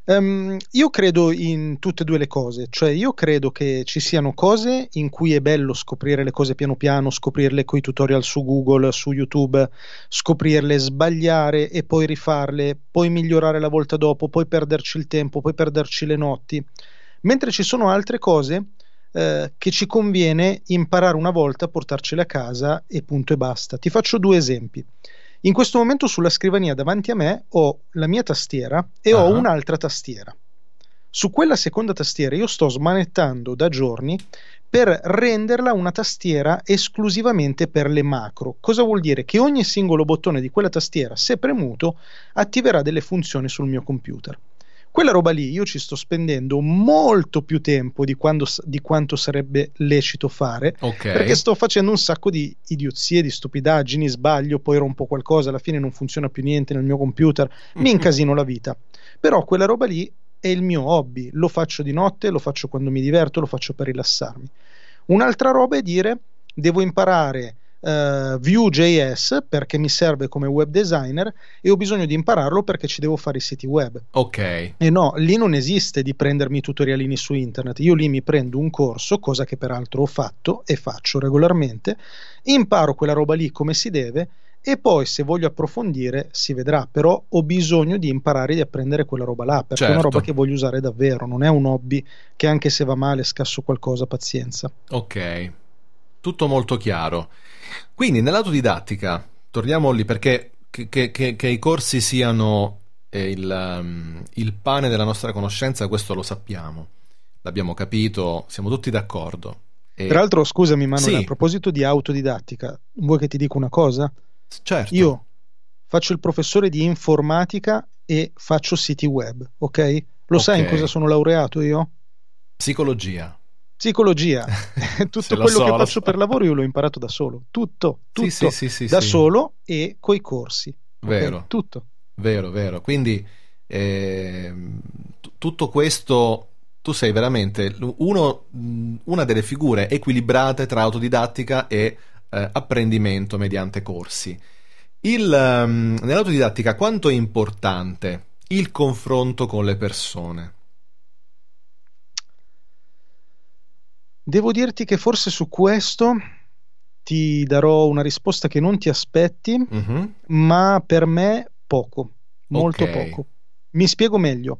Ehm, io credo in tutte e due le cose, cioè io credo che ci siano cose in cui è bello scoprire le cose piano piano, scoprirle coi tutorial su Google, su YouTube, scoprirle, sbagliare e poi rifarle, poi migliorare la volta dopo, poi perderci il tempo, poi perderci le notti. Mentre ci sono altre cose eh, che ci conviene imparare una volta, portarcele a casa e punto e basta. Ti faccio due esempi. In questo momento sulla scrivania davanti a me ho la mia tastiera e ho Ah. un'altra tastiera. Su quella seconda tastiera io sto smanettando da giorni per renderla una tastiera esclusivamente per le macro. Cosa vuol dire? Che ogni singolo bottone di quella tastiera, se premuto, attiverà delle funzioni sul mio computer. Quella roba lì io ci sto spendendo molto più tempo di, quando- di quanto sarebbe lecito fare Ok. perché sto facendo un sacco di idiozie, di stupidaggini, sbaglio, poi rompo qualcosa, alla fine non funziona più niente nel mio computer, mi incasino la vita. Però quella roba lì è il mio hobby, lo faccio di notte, lo faccio quando mi diverto, lo faccio per rilassarmi. Un'altra roba è dire devo imparare eh, Vue.js perché mi serve come web designer e ho bisogno di impararlo perché ci devo fare i siti web. Ok. E no, lì non esiste di prendermi tutorialini su internet. Io lì mi prendo un corso, cosa che peraltro ho fatto e faccio regolarmente, imparo quella roba lì come si deve e poi se voglio approfondire si vedrà, però ho bisogno di imparare di apprendere quella roba là, perché è una Certo. roba che voglio usare davvero, non è un hobby che anche se va male scasso qualcosa, pazienza. Ok, tutto molto chiaro. Quindi nell'autodidattica, torniamo lì perché che, che- che- che i corsi siano eh, il, um, il pane della nostra conoscenza, questo lo sappiamo, l'abbiamo capito, siamo tutti d'accordo. E- Tra l'altro, scusami, Manuel, Sì. a proposito di autodidattica, vuoi che ti dica una cosa? certo, Io faccio il professore di informatica e faccio siti web, ok? Lo sai in cosa sono laureato io? psicologia. Psicologia. [laughs] [laughs] Tutto quello so, che faccio so. per lavoro io l'ho imparato da solo. Tutto, tutto. Sì, sì, sì, da solo e coi corsi. Vero. Tutto. Vero, vero. Quindi ehm, t- tutto questo, tu sei veramente uno, una delle figure equilibrate tra autodidattica e eh, apprendimento mediante corsi. Il, ehm, nell'autodidattica quanto è importante il confronto con le persone? Devo dirti che forse su questo ti darò una risposta che non ti aspetti, Mhm. ma per me poco, molto Ok. poco. Mi spiego meglio.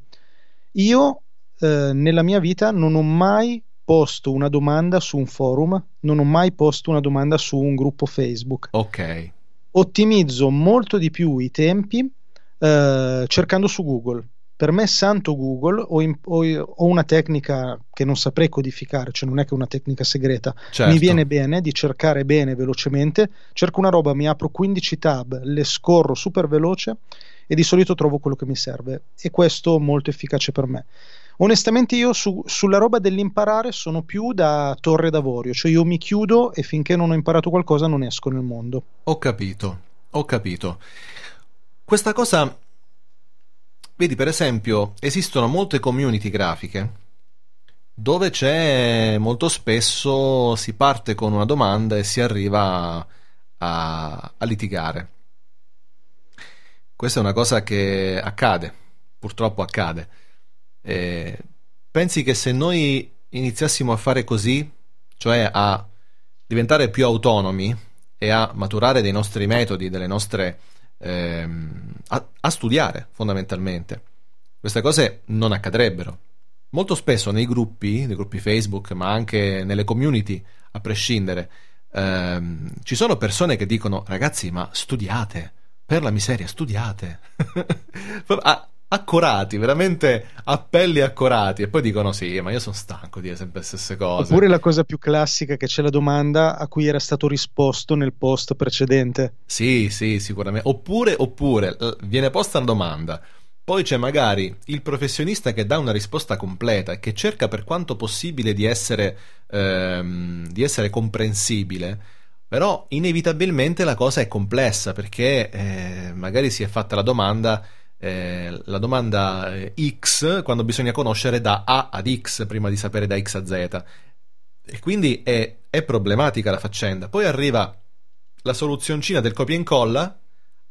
Io eh, nella mia vita non ho mai posto una domanda su un forum, non ho mai posto una domanda su un gruppo Facebook. Ok, Ottimizzo molto di più i tempi eh, cercando su Google. Per me, santo Google, ho, im- ho- ho una tecnica che non saprei codificare, cioè non è che una tecnica segreta, certo. mi viene bene di cercare bene velocemente, cerco una roba, mi apro 15 tab, le scorro super veloce e di solito trovo quello che mi serve e questo è molto efficace per me. Onestamente io su- sulla roba dell'imparare sono più da torre d'avorio, cioè io mi chiudo e finché non ho imparato qualcosa non esco nel mondo. Ho capito, ho capito. Questa cosa, vedi, per esempio, esistono molte community grafiche dove c'è molto spesso si parte con una domanda e si arriva a, a litigare. Questa è una cosa che accade, purtroppo accade. Eh, pensi che se noi iniziassimo a fare così, cioè a diventare più autonomi e a maturare dei nostri metodi, delle nostre ehm, a, a studiare fondamentalmente, queste cose non accadrebbero. Molto spesso nei gruppi, nei gruppi Facebook, ma anche nelle community, a prescindere, ehm, ci sono persone che dicono: ragazzi, ma studiate, per la miseria, studiate. [laughs] A- accorati, veramente appelli accorati. E poi dicono: sì, ma io sono stanco di dire sempre le stesse cose. Oppure la cosa più classica che c'è la domanda a cui era stato risposto nel post precedente. Sì, sì, sicuramente. Oppure, oppure viene posta una domanda, poi c'è magari il professionista che dà una risposta completa e che cerca per quanto possibile di essere, ehm, di essere comprensibile, però inevitabilmente la cosa è complessa perché eh, magari si è fatta la domanda. Eh, la domanda eh, X quando bisogna conoscere da A ad X prima di sapere da X a Z e quindi è, è problematica la faccenda. Poi arriva la soluzioncina del copia e incolla.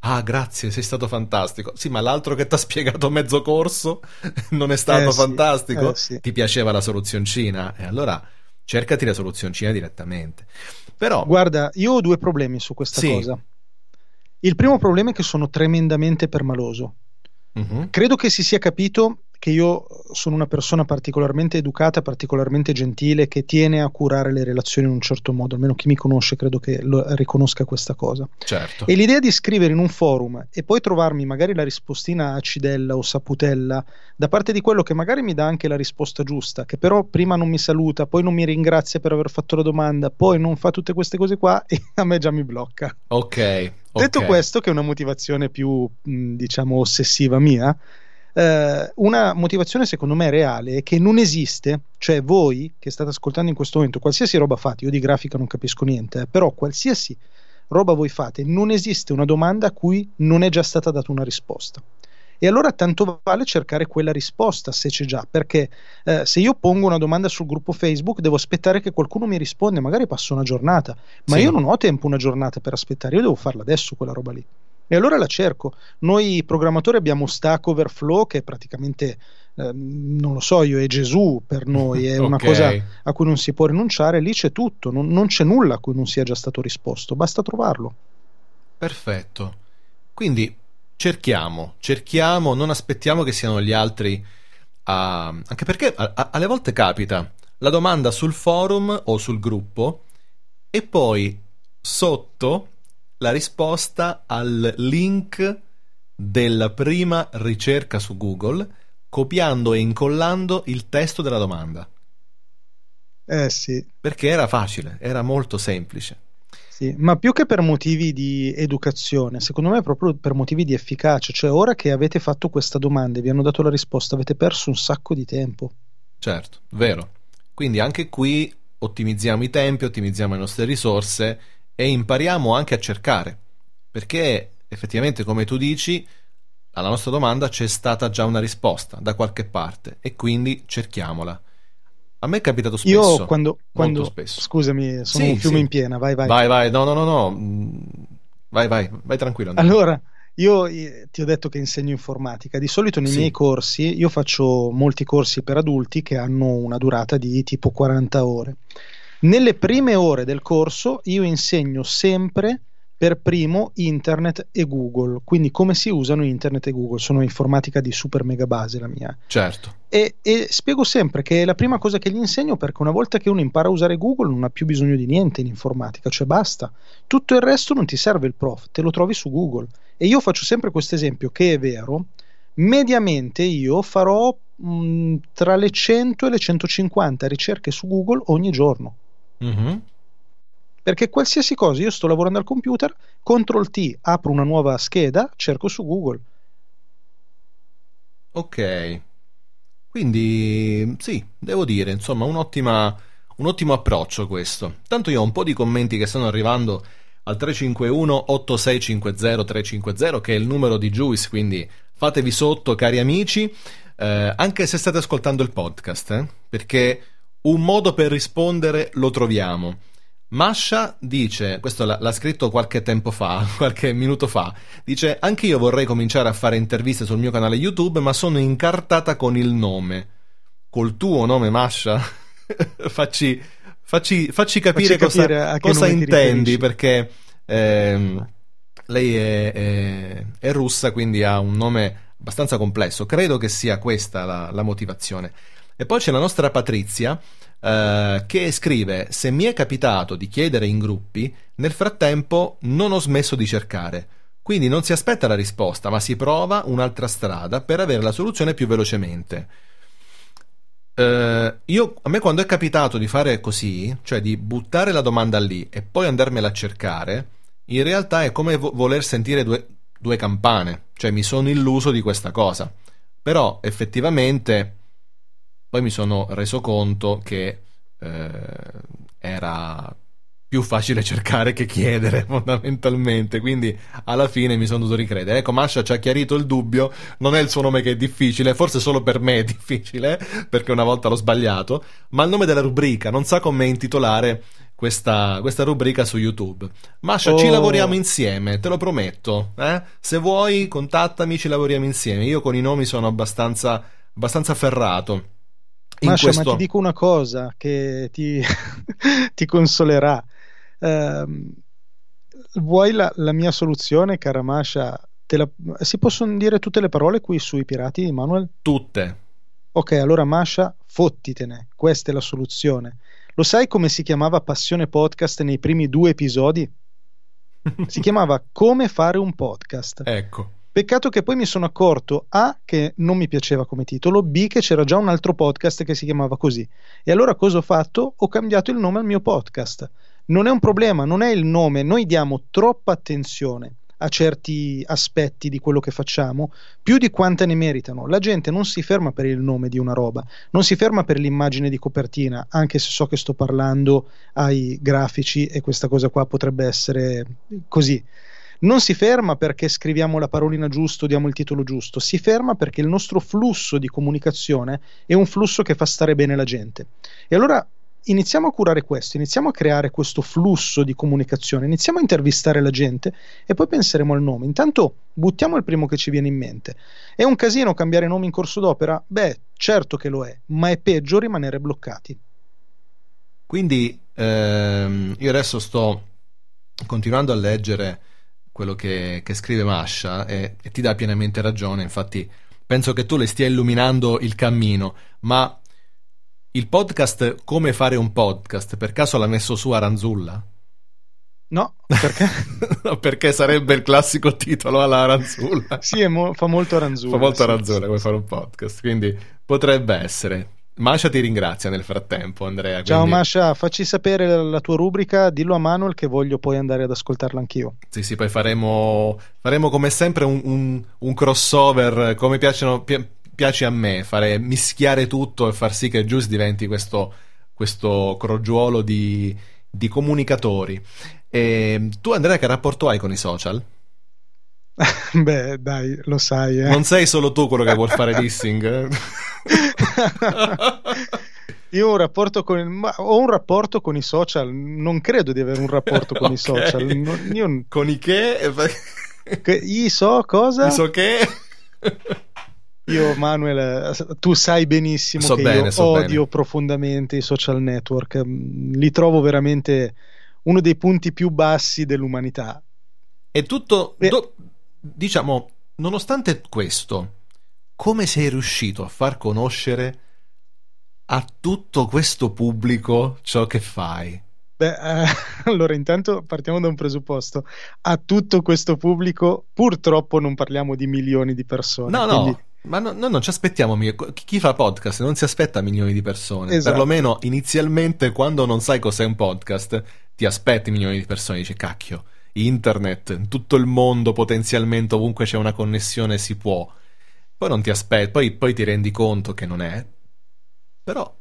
Ah, grazie, sei stato fantastico. Sì, ma l'altro che ti ha spiegato mezzo corso [laughs] non è stato Eh sì, fantastico? eh sì. Ti piaceva la soluzioncina? E allora cercati la soluzioncina direttamente. Però, Guarda, io ho due problemi su questa Sì. cosa. Il primo problema è che sono tremendamente permaloso. Mhm, Credo che si sia capito che io sono una persona particolarmente educata, particolarmente gentile, che tiene a curare le relazioni in un certo modo, almeno chi mi conosce credo che lo riconosca questa cosa. certo. E l'idea di scrivere in un forum e poi trovarmi magari la rispostina acidella o saputella da parte di quello che magari mi dà anche la risposta giusta, che però prima non mi saluta, poi non mi ringrazia per aver fatto la domanda, poi non fa tutte queste cose qua [laughs] e a me già mi blocca. Ok. Detto ok. questo, che è una motivazione più, diciamo, ossessiva mia, eh, una motivazione secondo me reale è che non esiste, cioè voi che state ascoltando in questo momento, qualsiasi roba fate, io di grafica non capisco niente, eh, però qualsiasi roba voi fate, non esiste una domanda a cui non è già stata data una risposta. E allora tanto vale cercare quella risposta se c'è già, perché eh, se io pongo una domanda sul gruppo Facebook devo aspettare che qualcuno mi risponda, magari passo una giornata, ma Sì. io non ho tempo una giornata per aspettare, io devo farla adesso quella roba lì. E allora la cerco. Noi programmatori abbiamo Stack Overflow che è praticamente, ehm, non lo so, io è Gesù per noi, è [laughs] una Ok. cosa a cui non si può rinunciare, lì c'è tutto, non, non c'è nulla a cui non sia già stato risposto, basta trovarlo. Perfetto. Quindi cerchiamo, cerchiamo, non aspettiamo che siano gli altri a... Anche perché a- a- alle volte capita la domanda sul forum o sul gruppo e poi sotto la risposta al link della prima ricerca su Google, copiando e incollando il testo della domanda. Eh sì, Perché era facile, era molto semplice. sì, ma più che per motivi di educazione, secondo me è proprio per motivi di efficacia, cioè ora che avete fatto questa domanda e vi hanno dato la risposta, avete perso un sacco di tempo. Certo, vero. Quindi anche qui ottimizziamo i tempi, ottimizziamo le nostre risorse e impariamo anche a cercare. Perché effettivamente, come tu dici, alla nostra domanda c'è stata già una risposta da qualche parte e quindi cerchiamola. A me è capitato spesso. Io quando, quando spesso. scusami, sono Sì, un fiume sì. in piena, vai vai. Vai, vai, no, no, no, no. Vai, vai, vai tranquillo. Andrea. Allora, io eh, ti ho detto che insegno informatica. Di solito nei Sì. miei corsi, io faccio molti corsi per adulti che hanno una durata di tipo 40 ore. Nelle prime ore del corso io insegno sempre per primo internet e Google, quindi come si usano internet e Google. Sono informatica di super mega base la mia. Certo. E, e spiego sempre che è la prima cosa che gli insegno perché una volta che uno impara a usare Google non ha più bisogno di niente in informatica, cioè basta. Tutto il resto non ti serve il prof, te lo trovi su Google. E io faccio sempre questo esempio che è vero. Mediamente io farò mh, tra le 100 e le 150 ricerche su Google ogni giorno. Mhm. Perché qualsiasi cosa, io sto lavorando al computer, CTRL T, apro una nuova scheda, cerco su Google. Ok. Quindi sì, devo dire, insomma, un'ottima, un ottimo approccio questo. Tanto io ho un po' di commenti che stanno arrivando al 351 8650 350 che è il numero di Juice, quindi fatevi sotto cari amici, eh, anche se state ascoltando il podcast, eh, perché un modo per rispondere lo troviamo. Masha dice, questo l'ha, l'ha scritto qualche tempo fa, [laughs] qualche minuto fa, dice anche io vorrei cominciare a fare interviste sul mio canale YouTube, ma sono incartata con il nome. Col tuo nome, Masha? [laughs] facci, facci, facci capire Facci capire cosa, che cosa intendi, perché ehm, lei è, è- è russa, quindi ha un nome abbastanza complesso. Credo che sia questa la, la motivazione. E poi c'è la nostra Patrizia eh, che scrive: Se mi è capitato di chiedere in gruppi, nel frattempo non ho smesso di cercare. Quindi non si aspetta la risposta, ma si prova un'altra strada per avere la soluzione più velocemente. Eh, io, a me quando è capitato di fare così, cioè di buttare la domanda lì e poi andarmela a cercare, in realtà è come vo- voler sentire due, due campane, cioè mi sono illuso di questa cosa. Però effettivamente poi mi sono reso conto che eh, era più facile cercare che chiedere [laughs] fondamentalmente. Quindi alla fine mi sono dovuto ricredere. Ecco Masha ci ha chiarito il dubbio. Non è il suo nome che è difficile. Forse solo per me è [laughs] difficile perché una volta l'ho sbagliato. Ma il nome della rubrica non sa come intitolare questa, questa rubrica su YouTube. Masha ci Oh. lavoriamo insieme te lo prometto eh? se vuoi contattami ci lavoriamo insieme. Io con i nomi sono abbastanza abbastanza ferrato Masha, questo ma ti dico una cosa che ti, [laughs] ti consolerà. Ehm, vuoi la, la mia soluzione, cara Masha? La- si possono dire tutte le parole qui sui pirati, Manuel? tutte Ok, allora Masha, fottitene, questa è la soluzione. Lo sai come si chiamava Passione Podcast nei primi due episodi? [laughs] Si chiamava Come fare un podcast. ecco Peccato che poi mi sono accorto A che non mi piaceva come titolo, B che c'era già un altro podcast che si chiamava così. E allora cosa ho fatto? Ho cambiato il nome al mio podcast. Non è un problema, non è il nome, noi diamo troppa attenzione a certi aspetti di quello che facciamo, più di quanta ne meritano. La gente non si ferma per il nome di una roba, non si ferma per l'immagine di copertina, anche se so che sto parlando ai grafici e questa cosa qua potrebbe essere così. Non si ferma perché scriviamo la parolina giusto, diamo il titolo giusto, si ferma perché il nostro flusso di comunicazione è un flusso che fa stare bene la gente. E allora iniziamo a curare questo, iniziamo a creare questo flusso di comunicazione, iniziamo a intervistare la gente e poi penseremo al nome. Intanto buttiamo il primo che ci viene in mente. È un casino cambiare nome in corso d'opera? Beh, certo che lo è, ma è peggio rimanere bloccati. Quindi ehm, io adesso sto continuando a leggere quello che, che scrive Masha e, e ti dà pienamente ragione, infatti penso che tu le stia illuminando il cammino, ma il podcast Come fare un podcast, per caso l'ha messo su Aranzulla? No, perché? [laughs] No, perché sarebbe il classico titolo alla Aranzulla. sì, mo- fa molto aranzulla. Fa molto sì, Aranzulla sì, come sì. fare un podcast, quindi potrebbe essere. Masha ti ringrazia nel frattempo, Andrea. Ciao quindi- Masha, facci sapere la, la tua rubrica, dillo a Manuel che voglio poi andare ad ascoltarla anch'io. Sì, sì, poi faremo, faremo come sempre un, un- un crossover, come piacciono, pi- piace a me, fare, mischiare tutto e far sì che Juice diventi questo, questo crogiuolo di, di comunicatori. E tu, Andrea, che rapporto hai con i social? [laughs] Beh, dai, lo sai, eh. Non sei solo tu quello che vuol fare dissing? [laughs] [laughs] Io ho un rapporto con ma ho un rapporto con i social, non credo di avere un rapporto con i [laughs] Ok. social. Non- io Con i che? che- i so cosa? Mi so che? Io, Manuel, tu sai benissimo So che bene, io so odio bene. profondamente i social network. Mm, Li trovo veramente uno dei punti più bassi dell'umanità. E tutto, do- diciamo, nonostante questo, come sei riuscito a far conoscere a tutto questo pubblico ciò che fai? Beh, eh, [laughs] allora intanto partiamo da un presupposto. A tutto questo pubblico, purtroppo non parliamo di milioni di persone. No, no, quindi- ma no- noi non ci aspettiamo. chi fa podcast non si aspetta milioni di persone. Esatto. Perlomeno inizialmente, quando non sai cos'è un podcast, ti aspetti milioni di persone. Dici, cacchio, internet, in tutto il mondo, potenzialmente, ovunque c'è una connessione, si può. Poi non ti aspetti, poi, poi ti rendi conto che non è. Però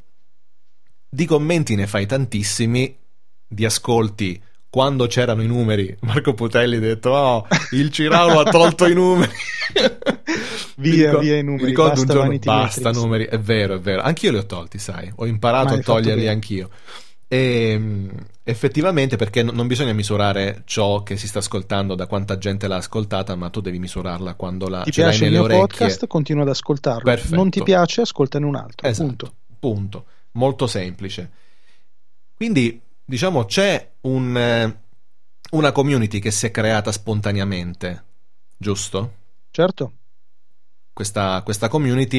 di commenti ne fai tantissimi, di ascolti. Quando c'erano i numeri, [laughs] Marco Putelli ha detto: Oh, il Ciraulo ha tolto i numeri. [laughs] Via, ricor- via i numeri, ricordo un giorno, basta Metrics. numeri. È vero, è vero. Anch'io li ho tolti, sai. Ho imparato Ma a toglierli anch'io. E, mh, effettivamente, perché no- non bisogna misurare ciò che si sta ascoltando da quanta gente l'ha ascoltata, ma tu devi misurarla quando la Ti ce l'hai piace il nelle mio orecchie. podcast? Continua ad ascoltarlo. Perfetto. Non ti piace? Ascoltane un altro. Esatto, Punto. punto. Molto semplice. Quindi, diciamo, c'è un, eh, una community che si è creata spontaneamente, giusto? Certo. Questa, questa community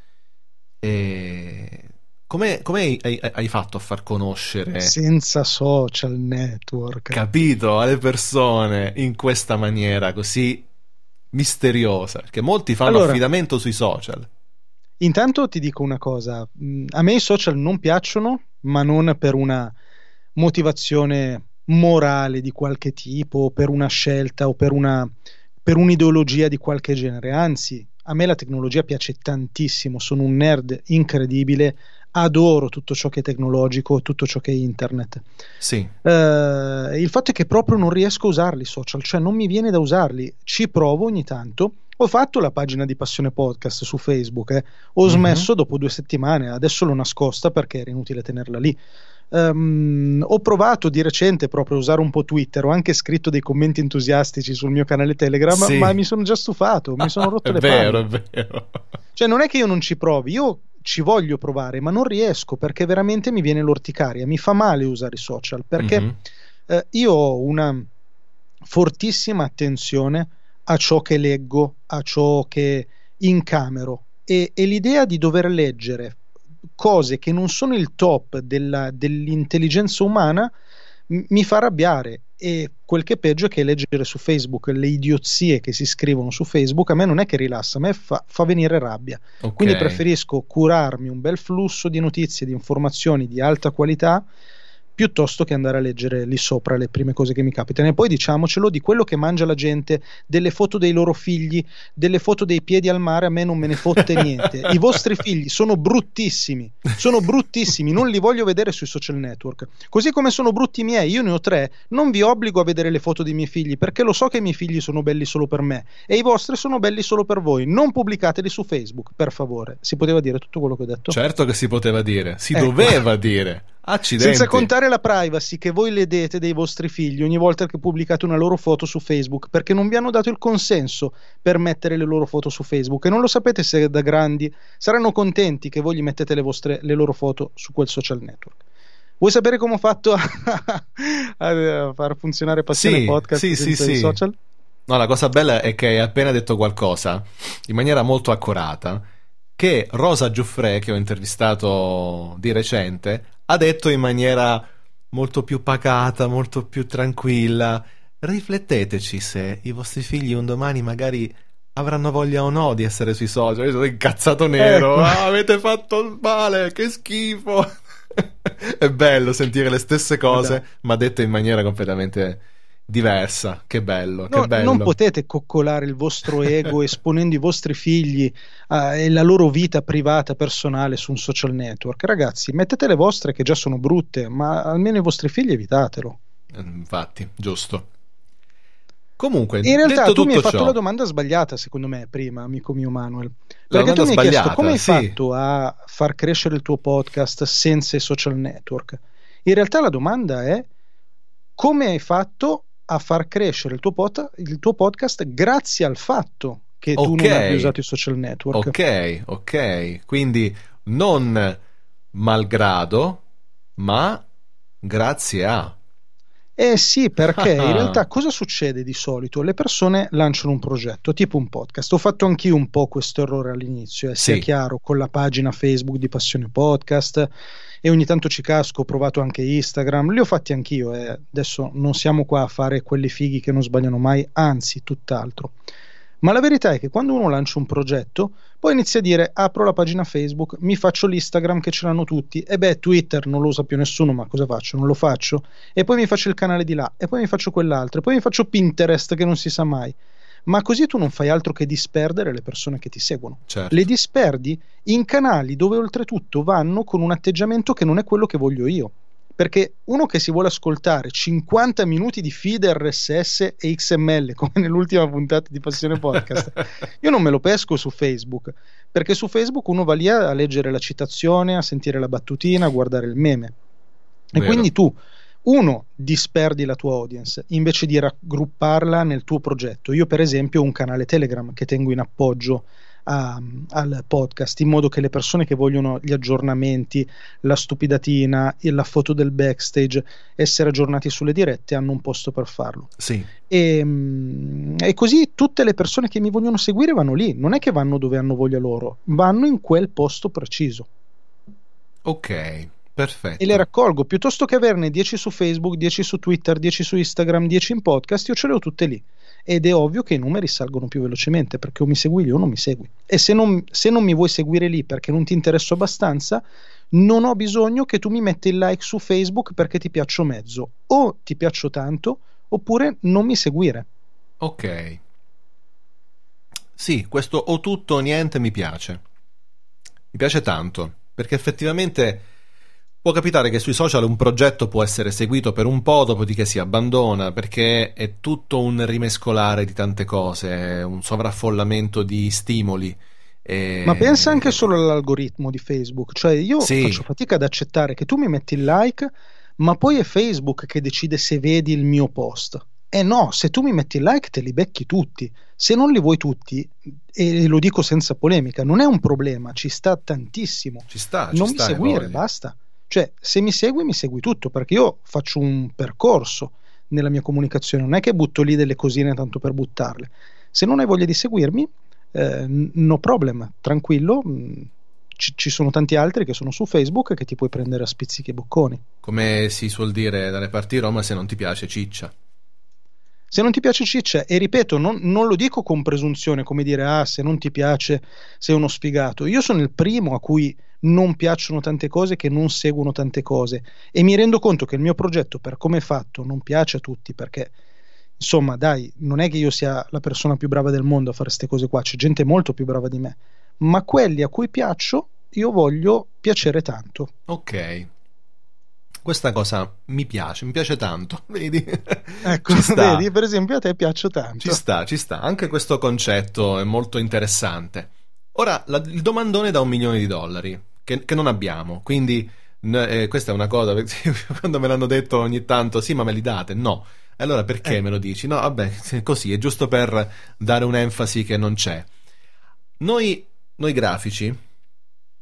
E... Come, come hai, hai- hai fatto a far conoscere, Senza social network. capito, alle persone in questa maniera così misteriosa? Perché molti fanno Allora- affidamento sui social. Intanto ti dico una cosa, mm, a me i social non piacciono, ma non per una motivazione morale di qualche tipo, o per una scelta o per, una, per un'ideologia di qualche genere. Anzi, a me la tecnologia piace tantissimo, sono un nerd incredibile, adoro tutto ciò che è tecnologico, tutto ciò che è internet. Sì, Eh, il fatto è che proprio non riesco a usarli i social, cioè non mi viene da usarli, ci provo ogni tanto. Ho fatto la pagina di Passione Podcast su Facebook, eh. ho Mhm. smesso dopo due settimane, adesso l'ho nascosta perché era inutile tenerla lì. Ehm, ho provato di recente proprio a usare un po' Twitter, ho anche scritto dei commenti entusiastici sul mio canale Telegram, Sì. ma mi sono già stufato, mi sono [laughs] rotto è le vero, palle. è vero. [laughs] Cioè, non è che io non ci provi, io ci voglio provare, ma non riesco perché veramente mi viene l'orticaria, mi fa male usare i social perché Mhm. eh, io ho una fortissima attenzione a ciò che leggo, a ciò che incamero e, e l'idea di dover leggere cose che non sono il top della- dell'intelligenza umana m- mi fa arrabbiare e quel che è peggio è che leggere su Facebook le idiozie che si scrivono su Facebook a me non è che rilassa, a me fa, fa venire rabbia. Ok. Quindi preferisco curarmi un bel flusso di notizie, di informazioni di alta qualità piuttosto che andare a leggere lì sopra le prime cose che mi capitano. E poi diciamocelo di quello che mangia la gente, delle foto dei loro figli, delle foto dei piedi al mare, a me non me ne fotte [laughs] niente. I vostri figli sono bruttissimi, sono bruttissimi, non li voglio vedere sui social network. Così come sono brutti i miei, io ne ho tre, non vi obbligo a vedere le foto dei miei figli perché lo so che i miei figli sono belli solo per me e i vostri sono belli solo per voi. Non pubblicateli su Facebook, per favore. Si poteva dire tutto quello che ho detto? Certo che si poteva dire, si Ecco. doveva dire. Accidenti. Senza contare la privacy che voi ledete dei vostri figli ogni volta che pubblicate una loro foto su Facebook, perché non vi hanno dato il consenso per mettere le loro foto su Facebook e non lo sapete se da grandi saranno contenti che voi gli mettete le, vostre, le loro foto su quel social network. Vuoi sapere come ho fatto a, [laughs] a far funzionare Passione Sì, Podcast sì, sì, i sì. social? No, la cosa bella è che hai appena detto qualcosa in maniera molto accurata che Rosa Giuffre, che ho intervistato di recente, ha detto in maniera molto più pacata, molto più tranquilla. Rifletteteci se i vostri figli un domani magari avranno voglia o no di essere sui social. Io sono incazzato nero. Ecco. Ah, avete fatto male, che schifo. [laughs] È bello sentire le stesse cose, ma dette in maniera completamente diversa. Che bello, No, che bello. non potete coccolare il vostro ego [laughs] esponendo i vostri figli eh, e la loro vita privata, personale su un social network. Ragazzi, mettete le vostre che già sono brutte, ma almeno i vostri figli evitatelo. Eh, Infatti, giusto. Comunque, In realtà tu mi hai fatto ciò, la domanda sbagliata, secondo me, prima, amico mio Manuel. Perché tu mi hai chiesto come hai sì. fatto a far crescere il tuo podcast senza i social network. In realtà la domanda è come hai fatto a far crescere il tuo, pot- il tuo podcast grazie al fatto che tu Ok. non abbia usato i social network. Ok, ok. Quindi non malgrado, ma grazie a. Eh sì, perché in [laughs] realtà cosa succede di solito? Le persone lanciano un progetto, tipo un podcast. Ho fatto anch'io un po' questo errore all'inizio, eh, sia Sì. chiaro, con la pagina Facebook di Passione Podcast e ogni tanto ci casco, ho provato anche Instagram, li ho fatti anch'io e adesso non siamo qua a fare quelli fighi che non sbagliano mai, anzi, tutt'altro. Ma la verità è che quando uno lancia un progetto, poi inizia a dire apro la pagina Facebook, mi faccio l'Instagram che ce l'hanno tutti, e beh, Twitter non lo usa più nessuno, ma cosa faccio? Non lo faccio. E poi mi faccio il canale di là, e poi mi faccio quell'altro, e poi mi faccio Pinterest che non si sa mai. Ma così tu non fai altro che disperdere le persone che ti seguono. Certo. Le disperdi in canali dove oltretutto vanno con un atteggiamento che non è quello che voglio io. Perché uno che si vuole ascoltare 50 minuti di feed RSS e XML, [laughs] come nell'ultima puntata di Passione Podcast, [laughs] io non me lo pesco su Facebook. Perché su Facebook uno va lì a leggere la citazione, a sentire la battutina, a guardare il meme. E Vero. quindi tu, uno, disperdi la tua audience invece di raggrupparla nel tuo progetto. Io, per esempio, ho un canale Telegram che tengo in appoggio a- al podcast in modo che le persone che vogliono gli aggiornamenti, la stupidatina, la foto del backstage, essere aggiornati sulle dirette hanno un posto per farlo. Sì, E, mm, e così tutte le persone che mi vogliono seguire vanno lì, non è che vanno dove hanno voglia loro, vanno in quel posto preciso ok, perfetto. e le raccolgo piuttosto che averne 10 su Facebook, 10 su Twitter, 10 su Instagram, 10 in podcast, io ce le ho tutte lì. Ed è ovvio che i numeri salgono più velocemente perché o mi segui lì o non mi segui. E se non, se non mi vuoi seguire lì perché non ti interesso abbastanza, non ho bisogno che tu mi metti il like su Facebook perché ti piaccio mezzo. O ti piaccio tanto, oppure non mi seguire. Ok. Sì, questo o tutto o niente mi piace. Mi piace tanto, perché effettivamente può capitare che sui social un progetto può essere seguito per un po', dopodiché si abbandona, perché è tutto un rimescolare di tante cose, un sovraffollamento di stimoli. e- Ma pensa anche solo all'algoritmo di Facebook, cioè io Sì. faccio fatica ad accettare che tu mi metti il like, ma poi è Facebook che decide se vedi il mio post. E no, se tu mi metti il like te li becchi tutti. Se non li vuoi tutti, e lo dico senza polemica, non è un problema, ci sta tantissimo. Ci sta, ci non mi sta, hai seguire, voglia. basta. Cioè, se mi segui, mi segui tutto, perché io faccio un percorso nella mia comunicazione, non è che butto lì delle cosine tanto per buttarle. Se non hai voglia di seguirmi, eh, no problem, tranquillo. mh, Ci, ci sono tanti altri che sono su Facebook che ti puoi prendere a spizzichi e bocconi. Come si suol dire dalle parti Roma, se non ti piace ciccia. Se non ti piace Ciccia, e ripeto, non, non, lo dico con presunzione, come dire, ah, se non ti piace sei uno sfigato. Io sono il primo a cui non piacciono tante cose, che non seguono tante cose. E mi rendo conto che il mio progetto, per come è fatto, non piace a tutti, perché, insomma, dai, non è che io sia la persona più brava del mondo a fare queste cose qua, c'è gente molto più brava di me. Ma quelli a cui piaccio, io voglio piacere tanto. Ok questa cosa mi piace, mi piace tanto, [laughs] vedi? Ecco, [laughs] vedi, per esempio a te piaccio tanto. Ci sta, ci sta, anche questo concetto è molto interessante. Ora, la, il domandone da un milione di dollari, che, che non abbiamo, quindi eh, questa è una cosa, [laughs] quando me l'hanno detto ogni tanto, sì, ma me li date? No. Allora perché eh. me lo dici? No, vabbè, così, è giusto per dare un'enfasi che non c'è. Noi, noi grafici,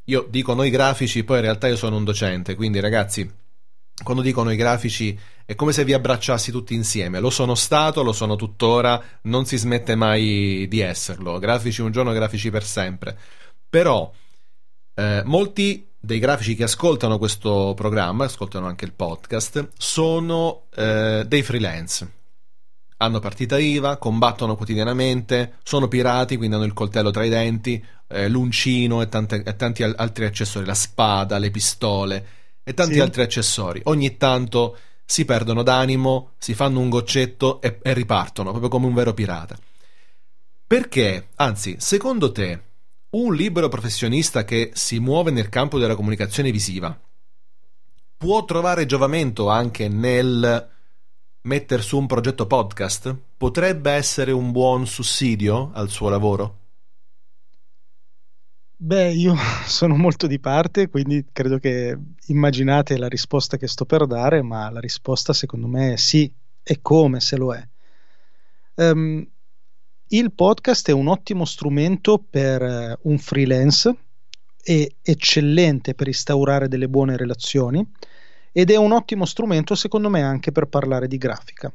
io dico noi grafici, poi in realtà io sono un docente, quindi ragazzi quando dicono i grafici è come se vi abbracciassi tutti insieme. Lo sono stato, lo sono tuttora, non si smette mai di esserlo. Grafici un giorno, grafici per sempre. Però eh, molti dei grafici che ascoltano questo programma, ascoltano anche il podcast, sono eh, dei freelance. Hanno partita IVA, combattono quotidianamente, sono pirati, quindi hanno il coltello tra i denti, eh, l'uncino e, tante, e tanti altri accessori, la spada, le pistole e tanti sì. altri accessori. Ogni tanto si perdono d'animo, si fanno un goccetto e, e ripartono, proprio come un vero pirata. Perché, anzi, secondo te, un libero professionista che si muove nel campo della comunicazione visiva può trovare giovamento anche nel mettere su un progetto podcast? Potrebbe essere un buon sussidio al suo lavoro? Beh, io [laughs] sono molto di parte, quindi credo che immaginate la risposta che sto per dare, ma la risposta secondo me è sì, e come se lo è. Um, il podcast è un ottimo strumento per uh, un freelance, è eccellente per instaurare delle buone relazioni ed è un ottimo strumento secondo me anche per parlare di grafica.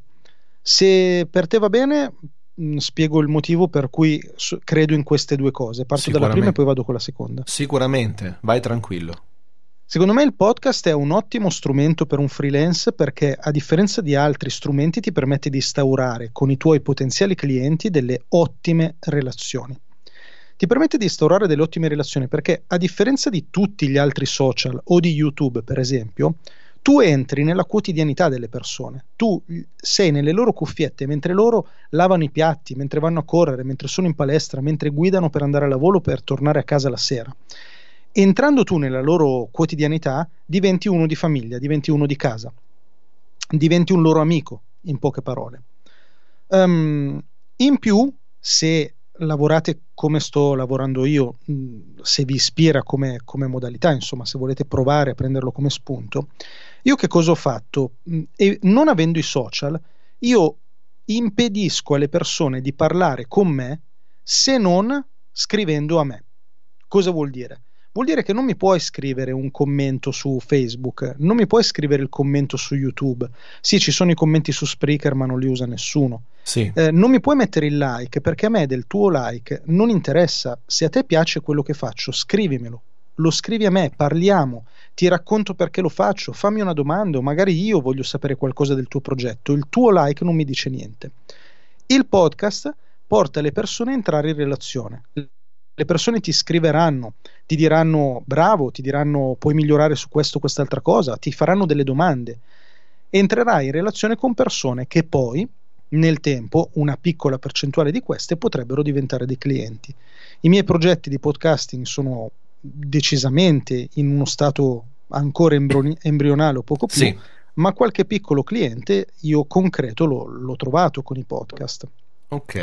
Se per te va bene, mh, spiego il motivo per cui su- credo in queste due cose. Parto dalla prima e poi vado con la seconda. Sicuramente, vai tranquillo. Secondo me il podcast è un ottimo strumento per un freelance perché a differenza di altri strumenti ti permette di instaurare con i tuoi potenziali clienti delle ottime relazioni. Ti permette di instaurare delle ottime relazioni perché a differenza di tutti gli altri social o di YouTube per esempio, tu entri nella quotidianità delle persone, tu sei nelle loro cuffiette mentre loro lavano i piatti, mentre vanno a correre, mentre sono in palestra, mentre guidano per andare a lavoro per tornare a casa la sera. Entrando tu nella loro quotidianità, diventi uno di famiglia, diventi uno di casa, diventi un loro amico, in poche parole. Um, in più, se lavorate come sto lavorando io, se vi ispira come, come, modalità, insomma, se volete provare a prenderlo come spunto, io che cosa ho fatto? E non avendo i social, io impedisco alle persone di parlare con me se non scrivendo a me. Cosa vuol dire? Vuol dire che non mi puoi scrivere un commento su Facebook, non mi puoi scrivere il commento su YouTube. Sì, ci sono i commenti su Spreaker, ma non li usa nessuno. Sì. Eh, non mi puoi mettere il like perché a me del tuo like non interessa. Se a te piace quello che faccio, scrivimelo. Lo scrivi a me, parliamo, ti racconto perché lo faccio, fammi una domanda, magari io voglio sapere qualcosa del tuo progetto. Il tuo like non mi dice niente. Il podcast porta le persone a entrare in relazione le persone ti scriveranno, ti diranno bravo, ti diranno puoi migliorare su questo o quest'altra cosa, ti faranno delle domande. Entrerai in relazione con persone che poi, nel tempo, una piccola percentuale di queste potrebbero diventare dei clienti. I miei progetti di podcasting sono decisamente in uno stato ancora embro- embrionale o poco più, sì. ma qualche piccolo cliente io concreto l'ho, l'ho trovato con i podcast. Ok.